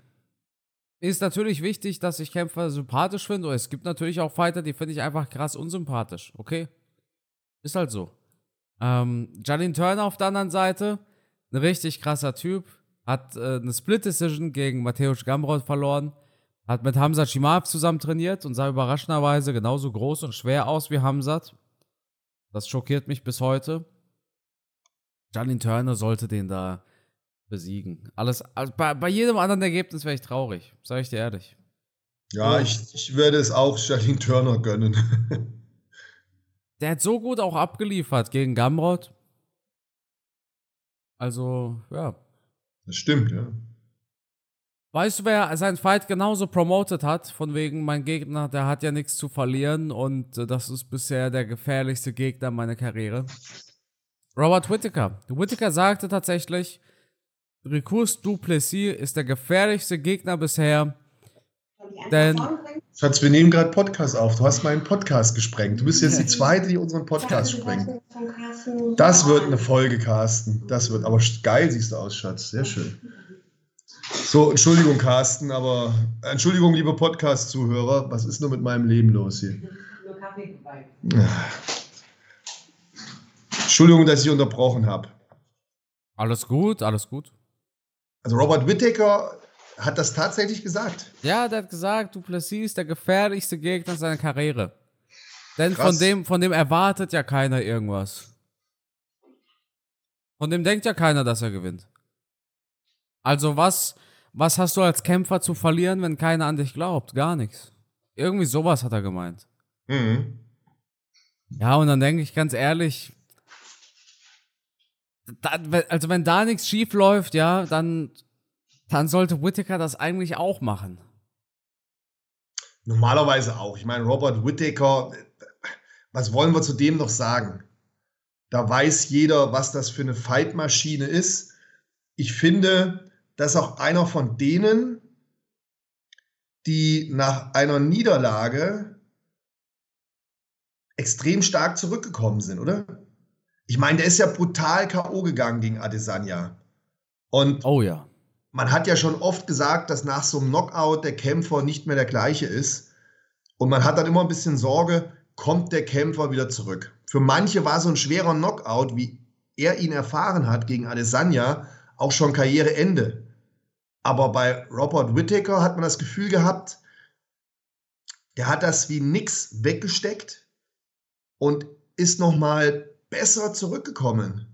Ist natürlich wichtig, dass ich Kämpfer sympathisch finde. Es gibt natürlich auch Fighter, die finde ich einfach krass unsympathisch. Okay? Ist halt so. Ähm, Jalin Turner auf der anderen Seite, ein richtig krasser Typ. Hat äh, eine Split-Decision gegen Mateusz Gamrot verloren. Hat mit Hamzat Shimaev zusammen trainiert und sah überraschenderweise genauso groß und schwer aus wie Hamzat. Das schockiert mich bis heute. Justin Turner sollte den da besiegen. Alles, also bei, bei jedem anderen Ergebnis wäre ich traurig, sage ich dir ehrlich. Ja, ich, ich werde es auch Justin Turner gönnen. Der hat so gut auch abgeliefert gegen Gamrot. Also, ja. Das stimmt, ja. Weißt du, wer seinen Fight genauso promoted hat? Von wegen, mein Gegner, der hat ja nichts zu verlieren und äh, das ist bisher der gefährlichste Gegner meiner Karriere. Robert Whittaker. Whittaker sagte tatsächlich, Recurs Duplessis ist der gefährlichste Gegner bisher. Denn. Schatz, wir nehmen gerade Podcast auf. Du hast meinen Podcast gesprengt. Du bist jetzt die zweite, die unseren Podcast sprengt. Das wird eine Folge, Carsten. Das wird. Aber geil siehst du aus, Schatz. Sehr schön. So, Entschuldigung, Carsten, aber Entschuldigung, liebe Podcast-Zuhörer, was ist nur mit meinem Leben los hier? Nur Kaffee vorbei. Entschuldigung, dass ich unterbrochen habe. Alles gut, alles gut. Also Robert Whittaker hat das tatsächlich gesagt. Ja, der hat gesagt, Duplessis ist der gefährlichste Gegner seiner Karriere. Denn von dem, von dem erwartet ja keiner irgendwas. Von dem denkt ja keiner, dass er gewinnt. Also was, was hast du als Kämpfer zu verlieren, wenn keiner an dich glaubt? Gar nichts. Irgendwie sowas hat er gemeint. Mhm. Ja, und dann denke ich ganz ehrlich, da, also wenn da nichts schief läuft, ja, dann, dann sollte Whittaker das eigentlich auch machen. Normalerweise auch. Ich meine, Robert Whittaker, was wollen wir zu dem noch sagen? Da weiß jeder, was das für eine Fightmaschine ist. Ich finde, dass auch einer von denen, die nach einer Niederlage extrem stark zurückgekommen sind, oder? Ich meine, der ist ja brutal K.O. gegangen gegen Adesanya. Und oh ja. man hat ja schon oft gesagt, dass nach so einem Knockout der Kämpfer nicht mehr der gleiche ist. Und man hat dann immer ein bisschen Sorge, kommt der Kämpfer wieder zurück. Für manche war so ein schwerer Knockout, wie er ihn erfahren hat gegen Adesanya, auch schon Karriereende. Aber bei Robert Whittaker hat man das Gefühl gehabt, der hat das wie nix weggesteckt und ist nochmal besser zurückgekommen.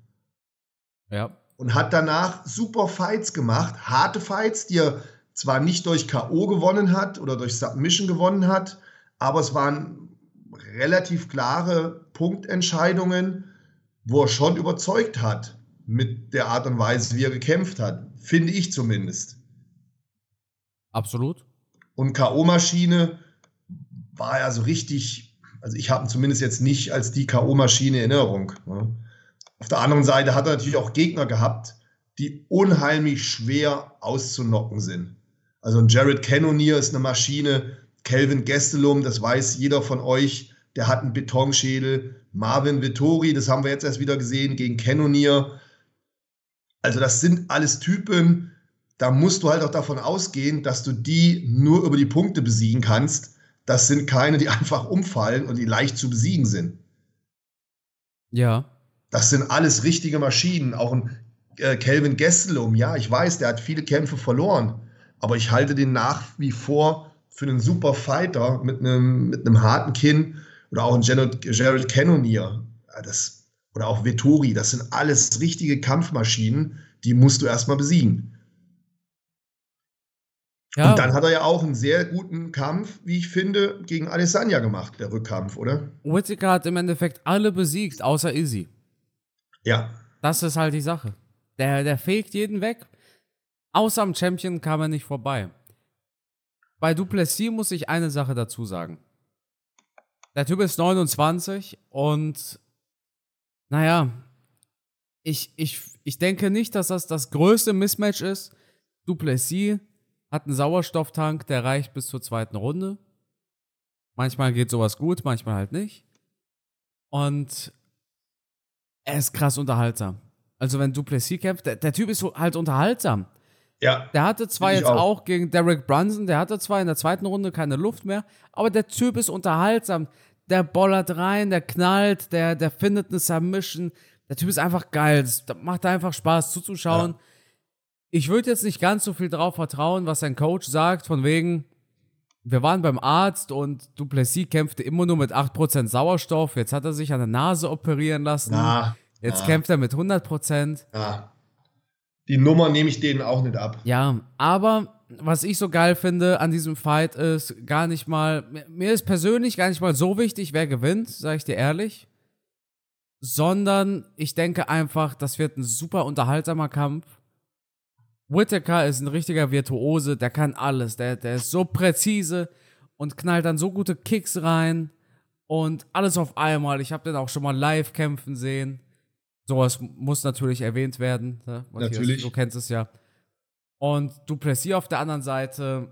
Ja. Und hat danach super Fights gemacht, harte Fights, die er zwar nicht durch K.O. gewonnen hat oder durch Submission gewonnen hat, aber es waren relativ klare Punktentscheidungen, wo er schon überzeugt hat mit der Art und Weise, wie er gekämpft hat. Finde ich zumindest. Absolut. Und K.O.-Maschine war ja so richtig, also ich habe ihn zumindest jetzt nicht als die K.O.-Maschine in Erinnerung. Ne? Auf der anderen Seite hat er natürlich auch Gegner gehabt, die unheimlich schwer auszunocken sind. Also ein Jared Cannonier ist eine Maschine, Kelvin Gestelum, das weiß jeder von euch, der hat einen Betonschädel. Marvin Vittori, das haben wir jetzt erst wieder gesehen, gegen Cannonier. Also das sind alles Typen, da musst du halt auch davon ausgehen, dass du die nur über die Punkte besiegen kannst. Das sind keine, die einfach umfallen und die leicht zu besiegen sind. Ja. Das sind alles richtige Maschinen. Auch ein äh, Kelvin Gestelum, ja, ich weiß, der hat viele Kämpfe verloren, aber ich halte den nach wie vor für einen super Fighter mit einem, mit einem harten Kinn oder auch ein Jared Cannonier. Das, oder auch Vettori, das sind alles richtige Kampfmaschinen, die musst du erstmal besiegen. Ja. Und dann hat er ja auch einen sehr guten Kampf, wie ich finde, gegen Alessandria gemacht, der Rückkampf, oder? Whittaker hat im Endeffekt alle besiegt, außer Izzy. Ja. Das ist halt die Sache. Der, der fegt jeden weg. Außer am Champion kam er nicht vorbei. Bei Duplessis muss ich eine Sache dazu sagen. Der Typ ist 29 und naja, ich, ich, ich denke nicht, dass das das größte Mismatch ist. Duplessis hat einen Sauerstofftank, der reicht bis zur zweiten Runde. Manchmal geht sowas gut, manchmal halt nicht. Und er ist krass unterhaltsam. Also wenn Duplessis kämpft, der, der Typ ist halt unterhaltsam. Ja. Der hatte zwar jetzt auch. auch. gegen Derek Brunson, der hatte zwar in der zweiten Runde keine Luft mehr, aber der Typ ist unterhaltsam. Der bollert rein, der knallt, der, der findet eine Submission. Der Typ ist einfach geil. Das macht einfach Spaß zuzuschauen. Ja. Ich würde jetzt nicht ganz so viel drauf vertrauen, was sein Coach sagt, von wegen, wir waren beim Arzt und Duplessis kämpfte immer nur mit 8% Sauerstoff. Jetzt hat er sich an der Nase operieren lassen. Na, Jetzt na. kämpft er mit 100%. Na die Nummer nehme ich denen auch nicht ab. Ja, aber was ich so geil finde an diesem Fight ist gar nicht mal, mir ist persönlich gar nicht mal so wichtig, wer gewinnt, sage ich dir ehrlich. Sondern ich denke einfach, das wird ein super unterhaltsamer Kampf. Whittaker ist ein richtiger Virtuose, der kann alles. Der, der ist so präzise und knallt dann so gute Kicks rein und alles auf einmal. Ich habe den auch schon mal live kämpfen sehen. Sowas muss natürlich erwähnt werden. Ne? Natürlich. du kennst es ja. Und Duplessis auf der anderen Seite,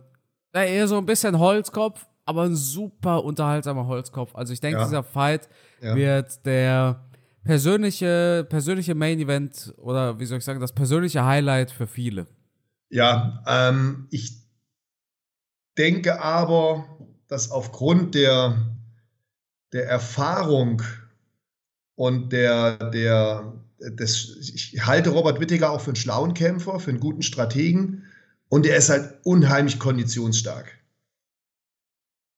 ja, eher so ein bisschen Holzkopf, aber ein super unterhaltsamer Holzkopf. Also ich denke, ja. dieser Fight ja. wird der persönliche, persönliche Main Event oder wie soll ich sagen, das persönliche Highlight für viele. Ja, ähm, ich denke aber, dass aufgrund der, der Erfahrung und der, der, das, ich halte Robert Wittiger auch für einen schlauen Kämpfer, für einen guten Strategen. Und er ist halt unheimlich konditionsstark.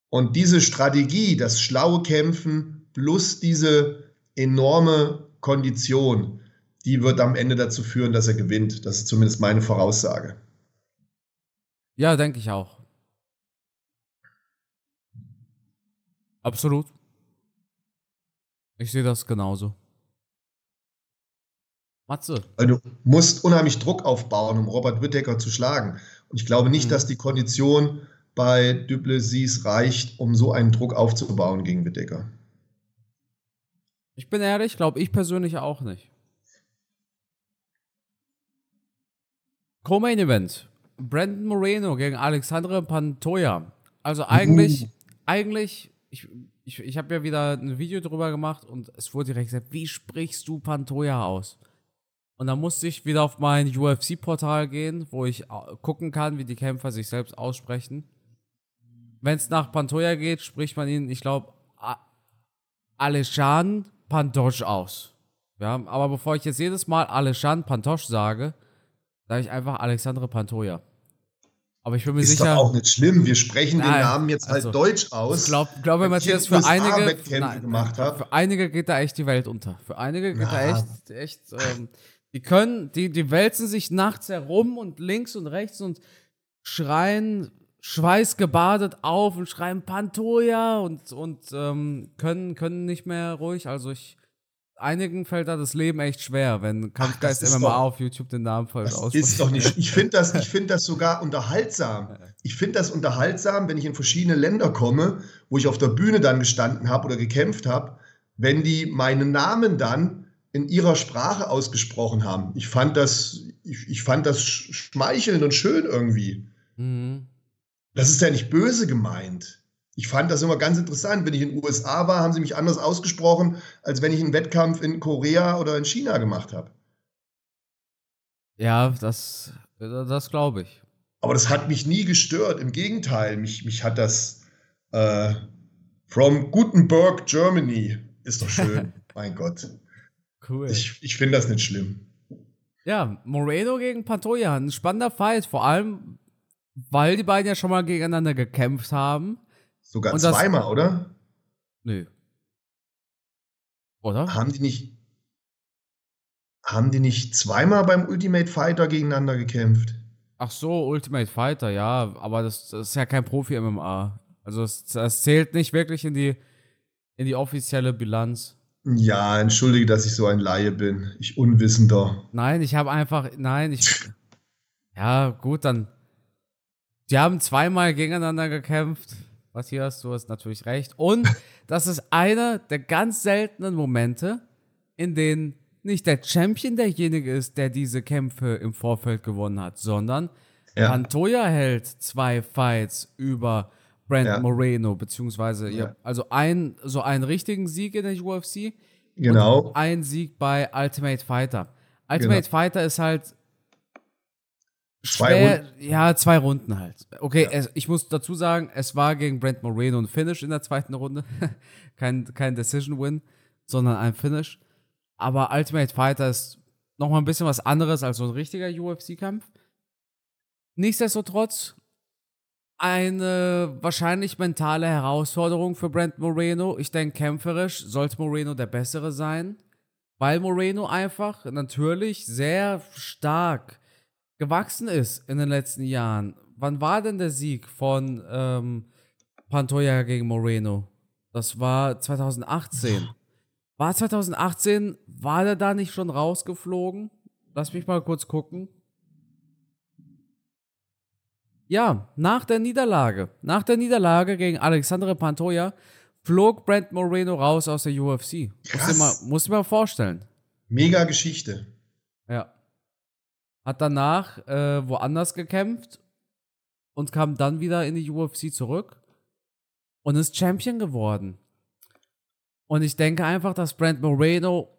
Und diese Strategie, das schlaue Kämpfen plus diese enorme Kondition, die wird am Ende dazu führen, dass er gewinnt. Das ist zumindest meine Voraussage. Ja, denke ich auch. Absolut. Ich sehe das genauso. Matze. Weil du musst unheimlich Druck aufbauen, um Robert Whittaker zu schlagen. Und ich glaube nicht, mhm. dass die Kondition bei Duplessis reicht, um so einen Druck aufzubauen gegen Whittaker. Ich bin ehrlich, glaube ich persönlich auch nicht. Co-Main Event. Brandon Moreno gegen Alexandre Pantoja. Also eigentlich, uh. eigentlich, ich ich, ich habe ja wieder ein Video drüber gemacht und es wurde direkt gesagt, wie sprichst du Pantoja aus? Und dann musste ich wieder auf mein UFC-Portal gehen, wo ich äh, gucken kann, wie die Kämpfer sich selbst aussprechen. Wenn es nach Pantoja geht, spricht man ihn, ich glaube, Aleshan Pantosch aus. Ja, aber bevor ich jetzt jedes Mal Aleshan Pantosch sage, sage ich einfach Alexandre Pantoja. Aber ich bin mir ist sicher. Ist auch nicht schlimm. Wir sprechen nein, den Namen jetzt halt also, deutsch aus. Ich glaube, glaub, wenn Matthias für einige. Nein. Für einige geht da echt die Welt unter. Für einige geht Na. da echt, echt. Ähm, die können, die, die wälzen sich nachts herum und links und rechts und schreien schweißgebadet auf und schreien Pantoja und, und ähm, können, können nicht mehr ruhig. Also ich einigen fällt da das Leben echt schwer, wenn Kampfgeist Ach, MMA auf YouTube den Namen falsch ausspricht. Ist doch nicht. Ich finde das, find das sogar unterhaltsam. Ich finde das unterhaltsam, wenn ich in verschiedene Länder komme, wo ich auf der Bühne dann gestanden habe oder gekämpft habe, wenn die meinen Namen dann in ihrer Sprache ausgesprochen haben. Ich fand das, ich, ich fand das schmeichelnd und schön irgendwie. Mhm. Das ist ja nicht böse gemeint. Ich fand das immer ganz interessant. Wenn ich in den USA war, haben sie mich anders ausgesprochen, als wenn ich einen Wettkampf in Korea oder in China gemacht habe. Ja, das, das glaube ich. Aber das hat mich nie gestört. Im Gegenteil, mich, mich hat das äh, from Gutenberg, Germany. Ist doch schön. mein Gott. Cool. Ich, ich finde das nicht schlimm. Ja, Moreno gegen Pantoja. Ein spannender Fight. Vor allem, weil die beiden ja schon mal gegeneinander gekämpft haben. Sogar Und zweimal, das, oder? Nö. Oder? Haben die nicht. Haben die nicht zweimal beim Ultimate Fighter gegeneinander gekämpft? Ach so, Ultimate Fighter, ja, aber das, das ist ja kein Profi-MMA. Also das, das, zählt nicht wirklich in die, in die offizielle Bilanz. Ja, entschuldige, dass ich so ein Laie bin. Ich Unwissender. Nein, ich habe einfach. Nein, ich. ja, gut, dann. Die haben zweimal gegeneinander gekämpft. Matthias, du hast natürlich recht. Und das ist einer der ganz seltenen Momente, in denen nicht der Champion derjenige ist, der diese Kämpfe im Vorfeld gewonnen hat, sondern ja. Pantoja hält zwei Fights über Brandon ja. Moreno, beziehungsweise ja. also ein, so einen richtigen Sieg in der UFC. Genau. Und ein Sieg bei Ultimate Fighter. Ultimate genau. Fighter ist halt Zwei Runden. Ja, zwei Runden halt. Okay, ja. es, ich muss dazu sagen, es war gegen Brent Moreno ein Finish in der zweiten Runde. kein, kein Decision-Win, sondern ein Finish. Aber Ultimate Fighter ist nochmal ein bisschen was anderes als so ein richtiger UFC-Kampf. Nichtsdestotrotz eine wahrscheinlich mentale Herausforderung für Brent Moreno. Ich denke, kämpferisch sollte Moreno der Bessere sein, weil Moreno einfach natürlich sehr stark gewachsen ist in den letzten Jahren. Wann war denn der Sieg von ähm, Pantoja gegen Moreno? Das war 2018. War 2018, war der da nicht schon rausgeflogen? Lass mich mal kurz gucken. Ja, nach der Niederlage, nach der Niederlage gegen Alexandre Pantoja flog Brent Moreno raus aus der UFC. Krass. Muss dir mal, dir mal vorstellen. Mega Geschichte. Hat danach äh, woanders gekämpft und kam dann wieder in die UFC zurück und ist Champion geworden. Und ich denke einfach, dass Brent Moreno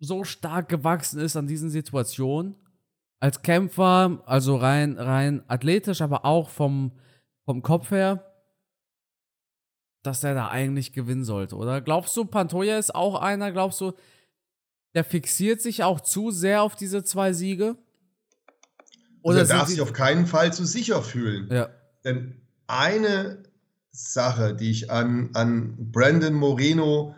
so stark gewachsen ist an diesen Situationen. Als Kämpfer, also rein, rein athletisch, aber auch vom, vom Kopf her, dass er da eigentlich gewinnen sollte, oder? Glaubst du, Pantoja ist auch einer, glaubst du, der fixiert sich auch zu sehr auf diese zwei Siege? Oder also darf sich auf keinen Fall zu sicher fühlen. Ja. Denn eine Sache, die ich an, an Brandon Moreno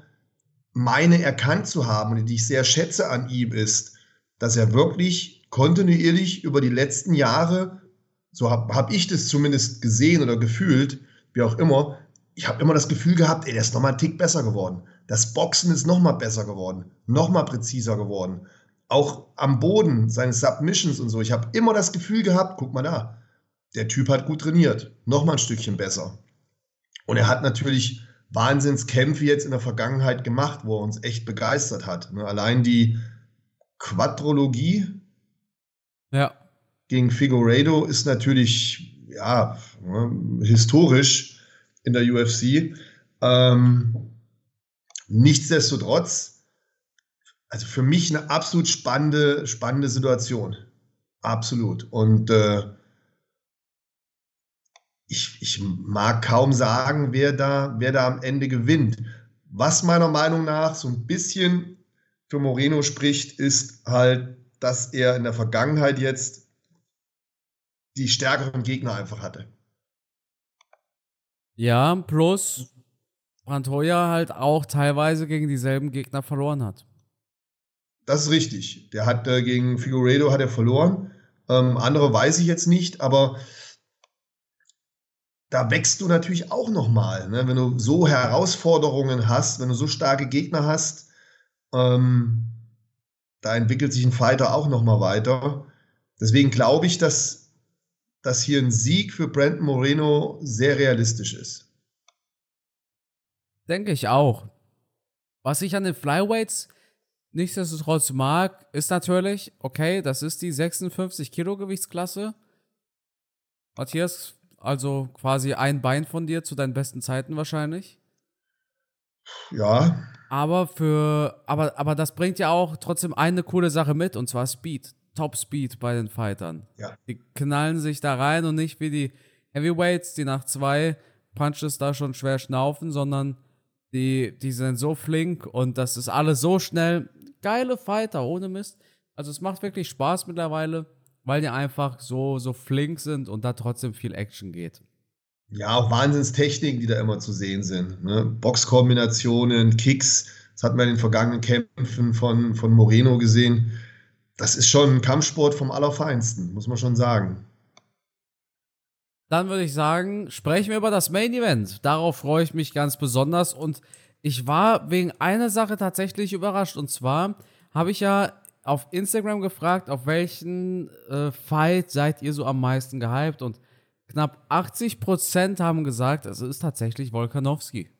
meine erkannt zu haben und die ich sehr schätze an ihm, ist, dass er wirklich kontinuierlich über die letzten Jahre, so habe hab ich das zumindest gesehen oder gefühlt, wie auch immer, ich habe immer das Gefühl gehabt, ey, der ist nochmal einen Tick besser geworden. Das Boxen ist nochmal besser geworden, nochmal präziser geworden auch am Boden, seine Submissions und so, ich habe immer das Gefühl gehabt, guck mal da, der Typ hat gut trainiert, noch mal ein Stückchen besser. Und er hat natürlich Wahnsinnskämpfe jetzt in der Vergangenheit gemacht, wo er uns echt begeistert hat. Ne? Allein die Quadrologie ja. gegen Figueiredo ist natürlich ja, ne, historisch in der UFC. Ähm, nichtsdestotrotz also für mich eine absolut spannende, spannende Situation. Absolut. Und äh, ich, ich mag kaum sagen, wer da, wer da am Ende gewinnt. Was meiner Meinung nach so ein bisschen für Moreno spricht, ist halt, dass er in der Vergangenheit jetzt die stärkeren Gegner einfach hatte. Ja, plus Montoya halt auch teilweise gegen dieselben Gegner verloren hat. Das ist richtig. Der hat äh, gegen Figueredo hat er verloren. Ähm, andere weiß ich jetzt nicht, aber da wächst du natürlich auch nochmal. Ne? Wenn du so Herausforderungen hast, wenn du so starke Gegner hast, ähm, da entwickelt sich ein Fighter auch nochmal weiter. Deswegen glaube ich, dass, dass hier ein Sieg für Brandon Moreno sehr realistisch ist. Denke ich auch. Was ich an den Flyweights nichtsdestotrotz mag, ist natürlich, okay, das ist die 56 Kilo Gewichtsklasse. Matthias, also quasi ein Bein von dir zu deinen besten Zeiten wahrscheinlich. Ja. Aber für, aber, aber das bringt ja auch trotzdem eine coole Sache mit, und zwar Speed. Top Speed bei den Fightern. Ja. Die knallen sich da rein und nicht wie die Heavyweights, die nach zwei Punches da schon schwer schnaufen, sondern die, die sind so flink und das ist alles so schnell. Geile Fighter, ohne Mist. Also es macht wirklich Spaß mittlerweile, weil die einfach so, so flink sind und da trotzdem viel Action geht. Ja, auch Wahnsinnstechniken, die da immer zu sehen sind. Ne? Boxkombinationen, Kicks, das hat man in den vergangenen Kämpfen von, von Moreno gesehen. Das ist schon ein Kampfsport vom Allerfeinsten, muss man schon sagen. Dann würde ich sagen, sprechen wir über das Main Event. Darauf freue ich mich ganz besonders und ich war wegen einer Sache tatsächlich überrascht. Und zwar habe ich ja auf Instagram gefragt, auf welchen äh, Fight seid ihr so am meisten gehypt? Und knapp 80% haben gesagt, es ist tatsächlich Volkanowski.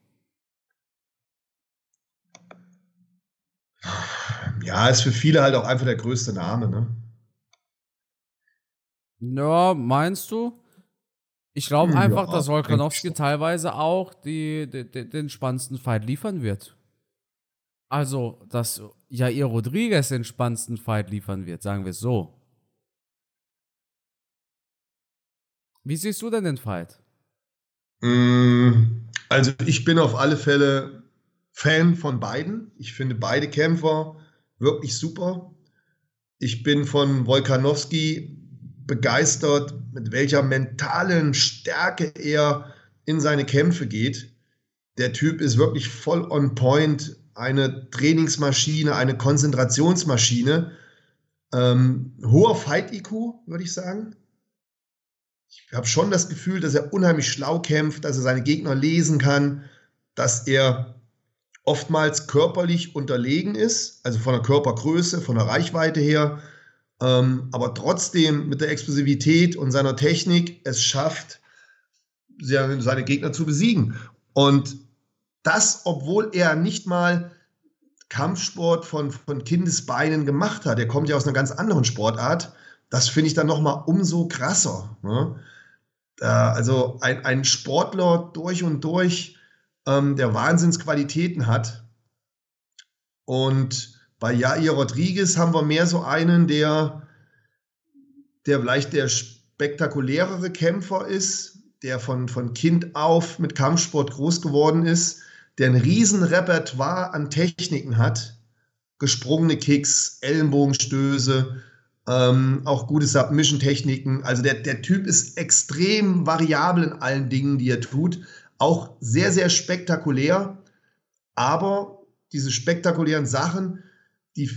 Ja, ist für viele halt auch einfach der größte Name, ne? Ja, meinst du? Ich glaube Hm, einfach, ja, dass Volkanowski denk teilweise auch die, die, die, den spannendsten Fight liefern wird. Also, dass Jair Rodriguez den spannendsten Fight liefern wird, sagen wir es so. Wie siehst du denn den Fight? Mm, Also ich bin auf alle Fälle Fan von beiden. Ich finde beide Kämpfer wirklich super. Ich bin von Volkanowski begeistert, mit welcher mentalen Stärke er in seine Kämpfe geht. Der Typ ist wirklich voll on point, eine Trainingsmaschine, eine Konzentrationsmaschine. Ähm, hoher Fight-IQ, würde ich sagen. Ich habe schon das Gefühl, dass er unheimlich schlau kämpft, dass er seine Gegner lesen kann, dass er oftmals körperlich unterlegen ist, also von der Körpergröße, von der Reichweite her, ähm, aber trotzdem mit der Explosivität und seiner Technik es schafft, seine Gegner zu besiegen. Und das, obwohl er nicht mal Kampfsport von, von Kindesbeinen gemacht hat. Er kommt ja aus einer ganz anderen Sportart. Das finde ich dann nochmal umso krasser. Ne? Da, also ein, ein Sportler durch und durch, ähm, der Wahnsinnsqualitäten hat. Und bei Jair Rodriguez haben wir mehr so einen, der, der vielleicht der spektakulärere Kämpfer ist, der von, von Kind auf mit Kampfsport groß geworden ist, der ein riesen Repertoire an Techniken hat, gesprungene Kicks, Ellenbogenstöße, ähm, auch gute Submission-Techniken. Also der, der Typ ist extrem variabel in allen Dingen, die er tut. Auch sehr, sehr spektakulär. Aber diese spektakulären Sachen, die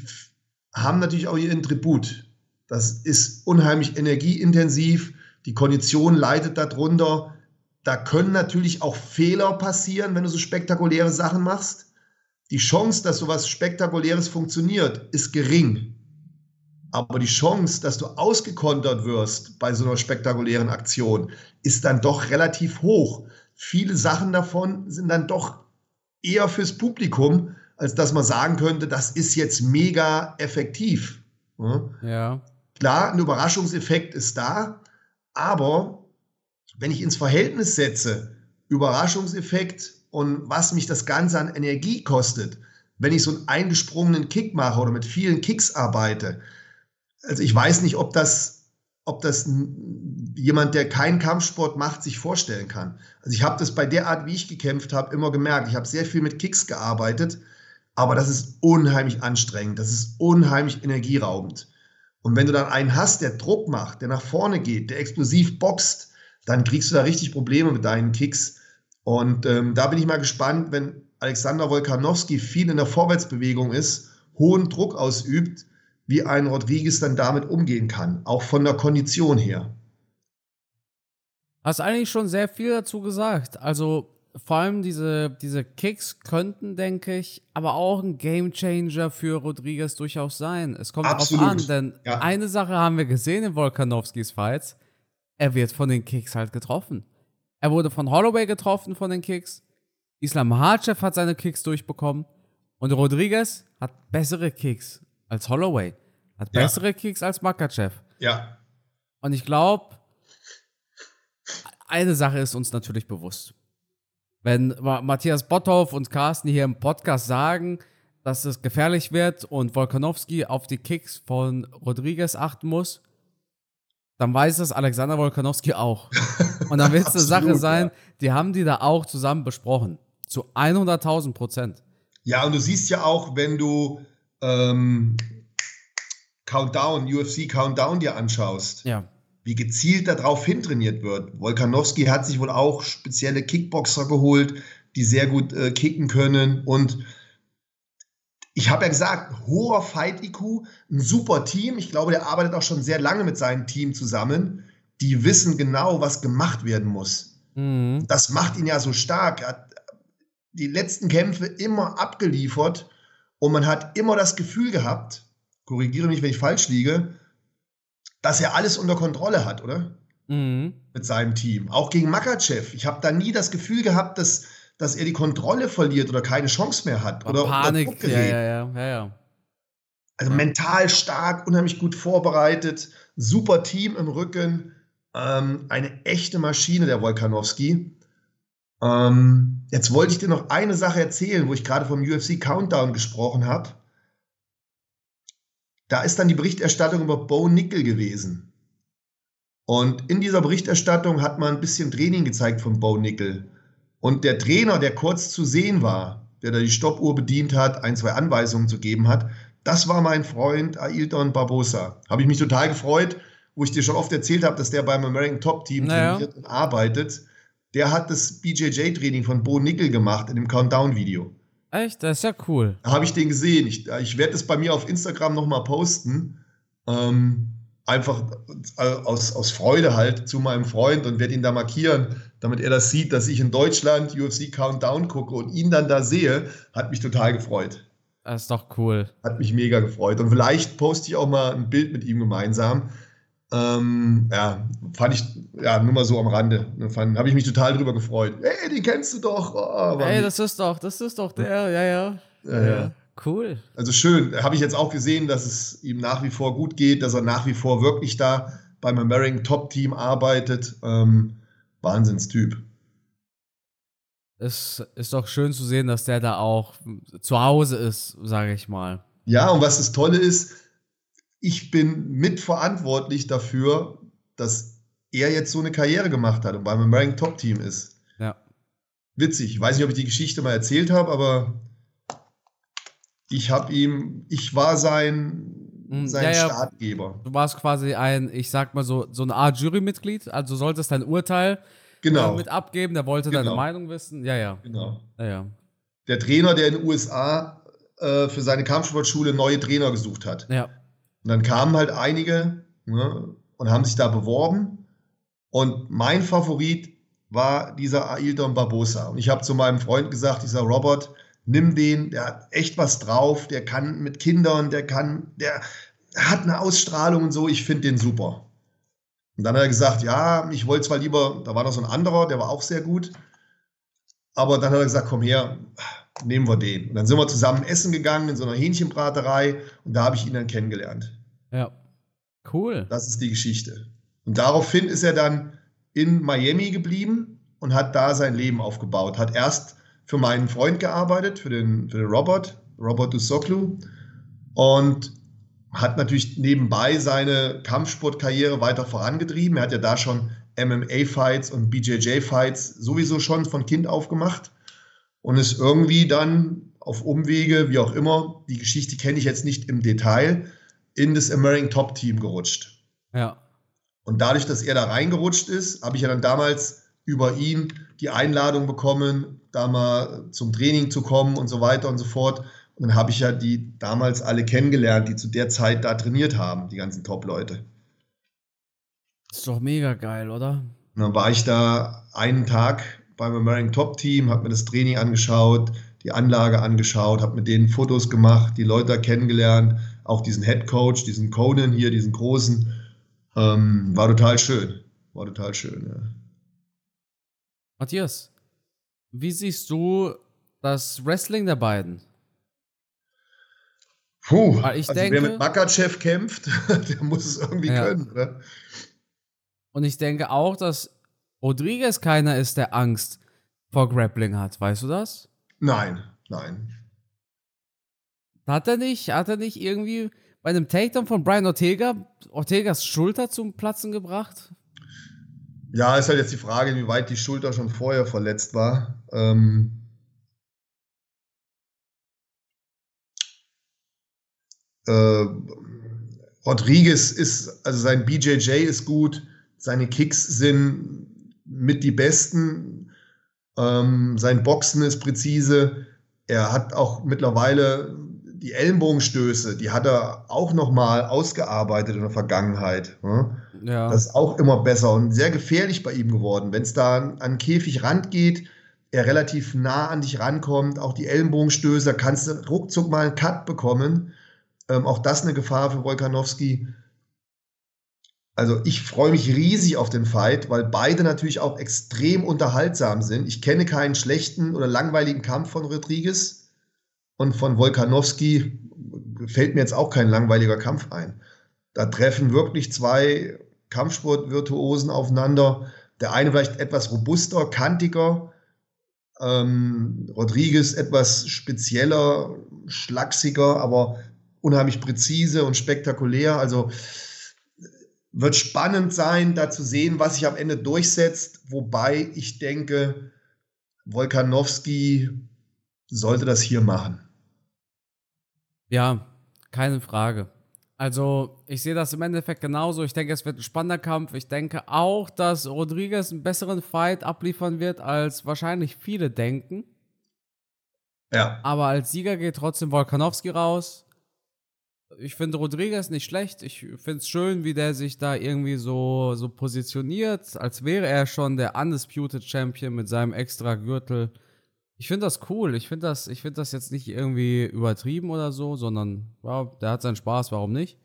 haben natürlich auch ihren Tribut. Das ist unheimlich energieintensiv. Die Kondition leidet darunter. Da können natürlich auch Fehler passieren, wenn du so spektakuläre Sachen machst. Die Chance, dass sowas Spektakuläres funktioniert, ist gering. Aber die Chance, dass du ausgekontert wirst bei so einer spektakulären Aktion, ist dann doch relativ hoch. Viele Sachen davon sind dann doch eher fürs Publikum, als dass man sagen könnte, das ist jetzt mega effektiv. Ja? Klar, ein Überraschungseffekt ist da, aber wenn ich ins Verhältnis setze, Überraschungseffekt und was mich das Ganze an Energie kostet, wenn ich so einen eingesprungenen Kick mache oder mit vielen Kicks arbeite, also ich weiß nicht, ob das, ob das jemand, der keinen Kampfsport macht, sich vorstellen kann. Also ich habe das bei der Art, wie ich gekämpft habe, immer gemerkt. Ich habe sehr viel mit Kicks gearbeitet, aber das ist unheimlich anstrengend, das ist unheimlich energieraubend. Und wenn du dann einen hast, der Druck macht, der nach vorne geht, der explosiv boxt, dann kriegst du da richtig Probleme mit deinen Kicks. Und ähm, da bin ich mal gespannt, wenn Alexander Wolkanowski viel in der Vorwärtsbewegung ist, hohen Druck ausübt, wie ein Rodriguez dann damit umgehen kann, auch von der Kondition her. Hast eigentlich schon sehr viel dazu gesagt. Also vor allem diese, diese Kicks könnten, denke ich, aber auch ein Gamechanger für Rodriguez durchaus sein. Es kommt Absolut. darauf an, denn ja. eine Sache haben wir gesehen in Volkanowskis Fights. Er wird von den Kicks halt getroffen. Er wurde von Holloway getroffen von den Kicks. Islam Makhachev hat seine Kicks durchbekommen. Und Rodriguez hat bessere Kicks als Holloway. Hat ja. bessere Kicks als Makachev. Ja. Und ich glaube, eine Sache ist uns natürlich bewusst. Wenn Matthias Botthoff und Carsten hier im Podcast sagen, dass es gefährlich wird und Volkanowski auf die Kicks von Rodriguez achten muss, dann weiß das Alexander Volkanowski auch. Und dann wird es eine Sache sein, ja. die haben die da auch zusammen besprochen. Zu 100.000 Prozent. Ja, und du siehst ja auch, wenn du ähm, Countdown, UFC Countdown dir anschaust. Ja wie gezielt darauf hintrainiert wird. Wolkanowski hat sich wohl auch spezielle Kickboxer geholt, die sehr gut äh, kicken können. Und ich habe ja gesagt, hoher Fight-IQ, ein super Team. Ich glaube, der arbeitet auch schon sehr lange mit seinem Team zusammen. Die wissen genau, was gemacht werden muss. Mhm. Das macht ihn ja so stark. Er hat die letzten Kämpfe immer abgeliefert und man hat immer das Gefühl gehabt, korrigiere mich, wenn ich falsch liege, dass er alles unter Kontrolle hat, oder? Mhm. Mit seinem Team. Auch gegen Makachev. Ich habe da nie das Gefühl gehabt, dass, dass er die Kontrolle verliert oder keine Chance mehr hat. Oder, Panik. Ja, ja, ja, ja, ja. Also mental stark, unheimlich gut vorbereitet, super Team im Rücken. Ähm, eine echte Maschine, der Wolkanowski. Ähm, jetzt wollte ich dir noch eine Sache erzählen, wo ich gerade vom UFC Countdown gesprochen habe. Da ist dann die Berichterstattung über Bo Nickel gewesen. Und in dieser Berichterstattung hat man ein bisschen Training gezeigt von Bo Nickel. Und der Trainer, der kurz zu sehen war, der da die Stoppuhr bedient hat, ein, zwei Anweisungen zu geben hat, das war mein Freund Ailton Barbosa. Habe ich mich total gefreut, wo ich dir schon oft erzählt habe, dass der beim American Top Team naja. trainiert und arbeitet. Der hat das BJJ-Training von Bo Nickel gemacht in dem Countdown-Video. Echt? Das ist ja cool. Da habe ich den gesehen. Ich, ich werde es bei mir auf Instagram nochmal posten. Ähm, einfach aus, aus Freude halt zu meinem Freund und werde ihn da markieren, damit er das sieht, dass ich in Deutschland UFC Countdown gucke und ihn dann da sehe. Hat mich total gefreut. Das ist doch cool. Hat mich mega gefreut. Und vielleicht poste ich auch mal ein Bild mit ihm gemeinsam. Ähm, ja, fand ich, ja, nur mal so am Rande. Habe ich mich total drüber gefreut. Ey, den kennst du doch. Oh, Ey, das ist doch, das ist doch der, ja, ja. ja, ja. Cool. Also schön. Habe ich jetzt auch gesehen, dass es ihm nach wie vor gut geht, dass er nach wie vor wirklich da beim American Top Team arbeitet. Ähm, Wahnsinnstyp. Es ist doch schön zu sehen, dass der da auch zu Hause ist, sage ich mal. Ja, und was das Tolle ist, ich bin mitverantwortlich dafür, dass er jetzt so eine Karriere gemacht hat und beim American Top Team ist. Ja. Witzig. Ich weiß nicht, ob ich die Geschichte mal erzählt habe, aber ich habe ihm, ich war sein, hm, sein ja, ja. Startgeber. Du warst quasi ein, ich sag mal so, so eine Art Jurymitglied, also solltest dein Urteil genau. äh, mit abgeben, der wollte genau. deine Meinung wissen. Ja, ja. Genau. Ja, ja. Der Trainer, der in den USA äh, für seine Kampfsportschule neue Trainer gesucht hat. Ja. Und dann kamen halt einige ne, und haben sich da beworben. Und mein Favorit war dieser Ailton Barbosa. Und ich habe zu meinem Freund gesagt, dieser Robert, nimm den, der hat echt was drauf, der kann mit Kindern, der kann, der hat eine Ausstrahlung und so, ich finde den super. Und dann hat er gesagt, ja, ich wollte zwar lieber, da war noch so ein anderer, der war auch sehr gut, aber dann hat er gesagt, komm her, nehmen wir den. Und dann sind wir zusammen essen gegangen in so einer Hähnchenbraterei und da habe ich ihn dann kennengelernt. Ja, cool. Das ist die Geschichte. Und daraufhin ist er dann in Miami geblieben und hat da sein Leben aufgebaut. Hat erst für meinen Freund gearbeitet, für den, für den Robert, Robert Dusoklu, und hat natürlich nebenbei seine Kampfsportkarriere weiter vorangetrieben. Er hat ja da schon MMA-Fights und BJJ-Fights sowieso schon von Kind auf gemacht und ist irgendwie dann auf Umwege, wie auch immer, die Geschichte kenne ich jetzt nicht im Detail, in das American Top Team gerutscht. Ja. Und dadurch, dass er da reingerutscht ist, habe ich ja dann damals über ihn die Einladung bekommen, da mal zum Training zu kommen und so weiter und so fort. Und dann habe ich ja die damals alle kennengelernt, die zu der Zeit da trainiert haben, die ganzen Top-Leute. Ist doch mega geil, oder? Und dann war ich da einen Tag beim American Top Team, habe mir das Training angeschaut, die Anlage angeschaut, habe mit denen Fotos gemacht, die Leute kennengelernt, auch diesen Head Coach, diesen Conan hier, diesen großen. Ähm, war total schön. War total schön, ja. Matthias, wie siehst du das Wrestling der beiden? Puh, Weil ich also denke- wer mit Makachev kämpft, der muss es irgendwie Ja. können, oder? Und ich denke auch, dass Rodriguez keiner ist, der Angst vor Grappling hat. Weißt du das? Nein, nein. Hat er nicht, hat er nicht irgendwie bei einem Takedown von Brian Ortega Ortegas Schulter zum Platzen gebracht? Ja, ist halt jetzt die Frage, inwieweit die Schulter schon vorher verletzt war. Ähm, äh, Rodriguez ist, also sein BJJ ist gut, seine Kicks sind mit die besten, ähm, sein Boxen ist präzise. Er hat auch mittlerweile die Ellenbogenstöße, die hat er auch nochmal ausgearbeitet in der Vergangenheit. Ne? Ja. Das ist auch immer besser und sehr gefährlich bei ihm geworden. Wenn es da an, an den Käfig rangeht, er relativ nah an dich rankommt, auch die Ellenbogenstöße, da kannst du ruckzuck mal einen Cut bekommen. Ähm, auch das eine Gefahr für Wolkanowski. Also ich freue mich riesig auf den Fight, weil beide natürlich auch extrem unterhaltsam sind. Ich kenne keinen schlechten oder langweiligen Kampf von Rodriguez und von Wolkanowski fällt mir jetzt auch kein langweiliger Kampf ein. Da treffen wirklich zwei Kampfsportvirtuosen aufeinander. Der eine vielleicht etwas robuster, kantiger, ähm, Rodriguez etwas spezieller, schlachsiger, aber unheimlich präzise und spektakulär. Also wird spannend sein, da zu sehen, was sich am Ende durchsetzt. Wobei ich denke, Wolkanowski sollte das hier machen. Ja, keine Frage. Also, ich sehe das im Endeffekt genauso. Ich denke, es wird ein spannender Kampf. Ich denke auch, dass Rodriguez einen besseren Fight abliefern wird, als wahrscheinlich viele denken. Ja, Aber als Sieger geht trotzdem Volkanowski raus. Ich finde Rodriguez nicht schlecht. Ich finde es schön, wie der sich da irgendwie so, so positioniert, als wäre er schon der Undisputed Champion mit seinem extra Gürtel. Ich finde das cool. Ich finde das, ich finde das jetzt nicht irgendwie übertrieben oder so, sondern ja, der hat seinen Spaß, warum nicht?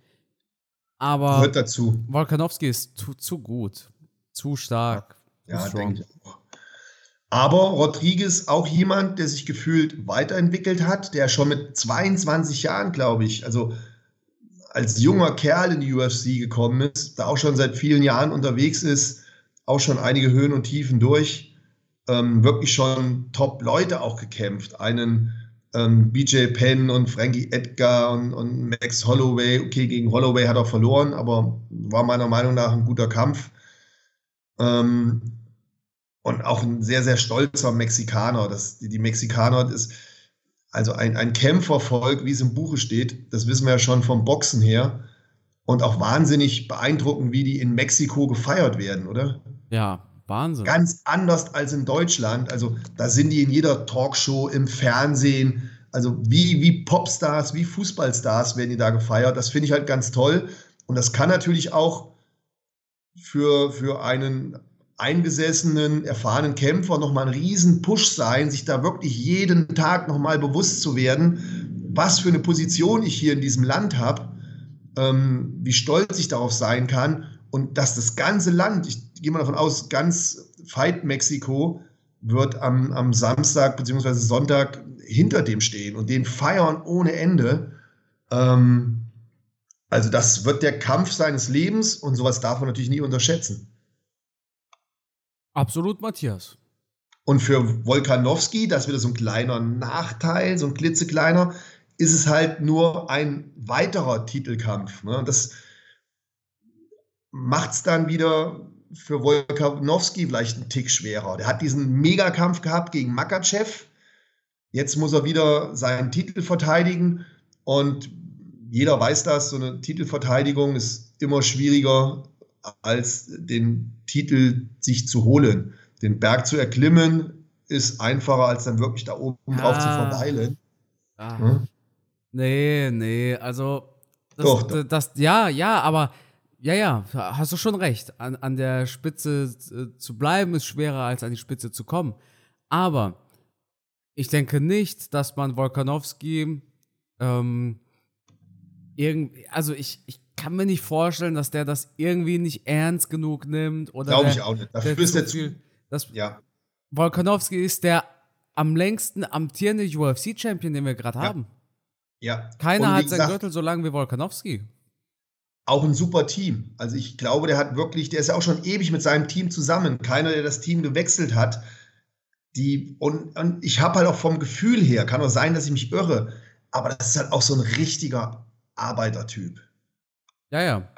Aber gehört dazu. Volkanowski ist zu, zu gut, zu stark, zu Ja, strong. denke ich auch. Aber Rodriguez auch jemand, der sich gefühlt weiterentwickelt hat, der schon mit 22 Jahren, glaube ich, also als junger Kerl in die UFC gekommen ist, da auch schon seit vielen Jahren unterwegs ist, auch schon einige Höhen und Tiefen durch, ähm, wirklich schon Top-Leute auch gekämpft. Einen ähm, BJ Penn und Frankie Edgar und, und Max Holloway. Okay, gegen Holloway hat er verloren, aber war meiner Meinung nach ein guter Kampf. Ähm, und auch ein sehr, sehr stolzer Mexikaner. Das, die, die Mexikaner ist also ein, ein Kämpfervolk, wie es im Buche steht. Das wissen wir ja schon vom Boxen her. Und auch wahnsinnig beeindruckend, wie die in Mexiko gefeiert werden, oder? Ja, Wahnsinn. Ganz anders als in Deutschland. Also da sind die in jeder Talkshow, im Fernsehen. Also wie, wie Popstars, wie Fußballstars werden die da gefeiert. Das finde ich halt ganz toll. Und das kann natürlich auch für, für einen eingesessenen, erfahrenen Kämpfer nochmal ein riesen Push sein, sich da wirklich jeden Tag nochmal bewusst zu werden, was für eine Position ich hier in diesem Land habe, ähm, wie stolz ich darauf sein kann und dass das ganze Land, ich gehe mal davon aus, ganz Fight Mexiko wird am, am Samstag bzw. Sonntag hinter dem stehen und den feiern ohne Ende. Ähm, also das wird der Kampf seines Lebens und sowas darf man natürlich nie unterschätzen. Absolut, Matthias. Und für Wolkanowski, das wieder so ein kleiner Nachteil, so ein klitzekleiner, ist es halt nur ein weiterer Titelkampf. Ne? Das macht es dann wieder für Wolkanowski vielleicht einen Tick schwerer. Der hat diesen Megakampf gehabt gegen Makachev. Jetzt muss er wieder seinen Titel verteidigen. Und jeder weiß das, so eine Titelverteidigung ist immer schwieriger, als den Titel sich zu holen. Den Berg zu erklimmen ist einfacher, als dann wirklich da oben ah. drauf zu ah. verweilen. Ah. Hm? Nee, nee, also das, doch, doch. Das, ja, ja, aber ja, ja, hast du schon recht. An, an der Spitze äh, zu bleiben ist schwerer, als an die Spitze zu kommen. Aber ich denke nicht, dass man Volkanowski ähm, irgendwie, also ich, ich kann mir nicht vorstellen, dass der das irgendwie nicht ernst genug nimmt. Glaube ich auch nicht. Dafür ist der zu, das, ja. Volkanowski ist der am längsten amtierende UFC-Champion, den wir gerade ja. haben. Ja. Keiner hat seinen Gürtel so lange wie Volkanowski. Auch ein super Team. Also ich glaube, der hat wirklich, der ist ja auch schon ewig mit seinem Team zusammen. Keiner, der das Team gewechselt hat. Die, und, und ich habe halt auch vom Gefühl her, kann auch sein, dass ich mich irre, aber das ist halt auch so ein richtiger Arbeitertyp. Ja, ja.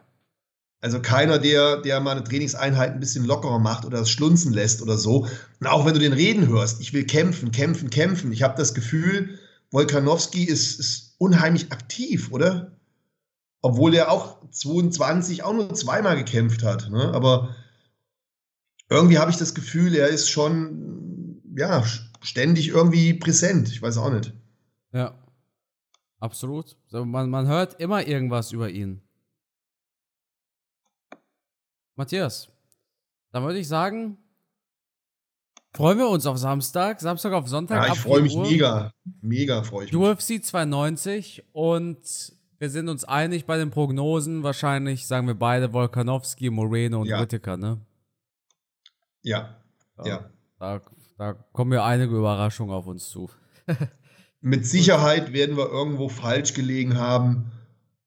Also keiner, der, der mal eine Trainingseinheit ein bisschen lockerer macht oder das schlunzen lässt oder so. Und auch wenn du den reden hörst, ich will kämpfen, kämpfen, kämpfen. Ich habe das Gefühl, Wolkanowski ist, ist unheimlich aktiv, oder? Obwohl er auch 22 auch nur zweimal gekämpft hat. Ne? Aber irgendwie habe ich das Gefühl, er ist schon ja, ständig irgendwie präsent. Ich weiß auch nicht. Ja. Absolut. Man, man hört immer irgendwas über ihn. Matthias, dann würde ich sagen, freuen wir uns auf Samstag, Samstag auf Sonntag. Ja, ich freue mich Uhr. mega, mega freue ich mich. UFC 92 und wir sind uns einig bei den Prognosen. Wahrscheinlich sagen wir beide Volkanowski, Moreno und ja. Whittaker, ne? Ja, ja. Da, da kommen ja einige Überraschungen auf uns zu. mit Sicherheit werden wir irgendwo falsch gelegen haben.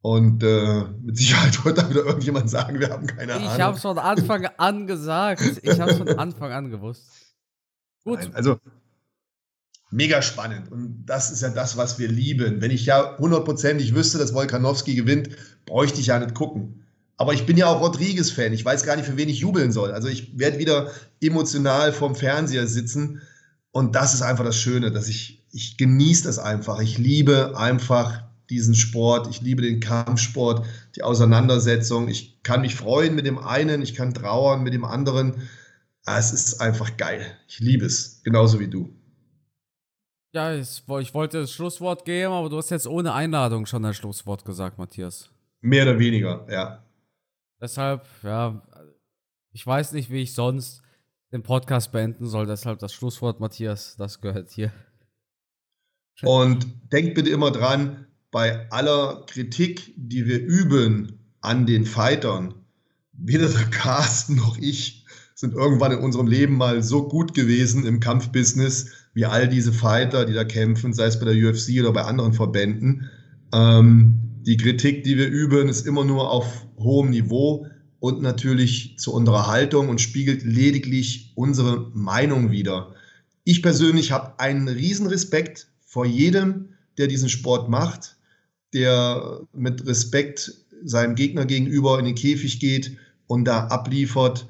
Und äh, mit Sicherheit wird da wieder irgendjemand sagen, wir haben keine Ahnung. Ich habe es von Anfang an gesagt. Ich habe es von Anfang an gewusst. Gut. Nein, also mega spannend. Und das ist ja das, was wir lieben. Wenn ich ja hundertprozentig wüsste, dass Wolkanowski gewinnt, bräuchte ich ja nicht gucken. Aber ich bin ja auch Rodriguez-Fan. Ich weiß gar nicht, für wen ich jubeln soll. Also ich werde wieder emotional vorm Fernseher sitzen. Und das ist einfach das Schöne, dass ich, ich genieße das einfach. Ich liebe einfach diesen Sport. Ich liebe den Kampfsport, die Auseinandersetzung. Ich kann mich freuen mit dem einen, ich kann trauern mit dem anderen. Es ist einfach geil. Ich liebe es, genauso wie du. Ja, ich, ich wollte das Schlusswort geben, aber du hast jetzt ohne Einladung schon das Schlusswort gesagt, Matthias. Mehr oder weniger, ja. Deshalb, ja, ich weiß nicht, wie ich sonst den Podcast beenden soll. Deshalb das Schlusswort, Matthias, das gehört hier. Und denkt bitte immer dran, bei aller Kritik, die wir üben an den Fightern, weder der Carsten noch ich sind irgendwann in unserem Leben mal so gut gewesen im Kampfbusiness wie all diese Fighter, die da kämpfen, sei es bei der UFC oder bei anderen Verbänden. Ähm, die Kritik, die wir üben, ist immer nur auf hohem Niveau und natürlich zur Unterhaltung und spiegelt lediglich unsere Meinung wider. Ich persönlich habe einen riesen Respekt vor jedem, der diesen Sport macht, der mit Respekt seinem Gegner gegenüber in den Käfig geht und da abliefert.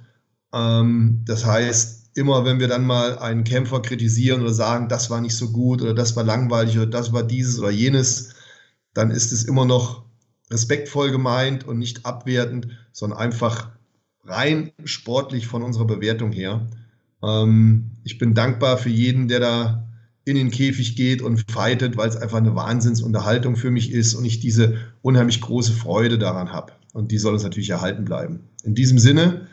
Ähm, das heißt, immer wenn wir dann mal einen Kämpfer kritisieren oder sagen, das war nicht so gut oder das war langweilig oder das war dieses oder jenes, dann ist es immer noch respektvoll gemeint und nicht abwertend, sondern einfach rein sportlich von unserer Bewertung her. Ähm, ich bin dankbar für jeden, der da in den Käfig geht und fightet, weil es einfach eine Wahnsinnsunterhaltung für mich ist und ich diese unheimlich große Freude daran habe. Und die soll uns natürlich erhalten bleiben. In diesem Sinne,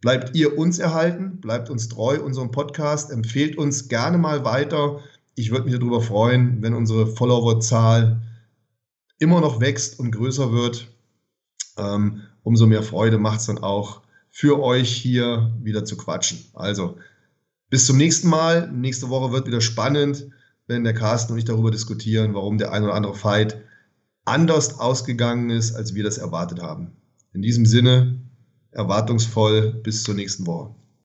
bleibt ihr uns erhalten, bleibt uns treu, unserem Podcast, empfehlt uns gerne mal weiter. Ich würde mich darüber freuen, wenn unsere Followerzahl immer noch wächst und größer wird. Ähm, umso mehr Freude macht es dann auch für euch hier wieder zu quatschen. Also bis zum nächsten Mal. Nächste Woche wird wieder spannend, wenn der Carsten und ich darüber diskutieren, warum der ein oder andere Fight anders ausgegangen ist, als wir das erwartet haben. In diesem Sinne, erwartungsvoll bis zur nächsten Woche.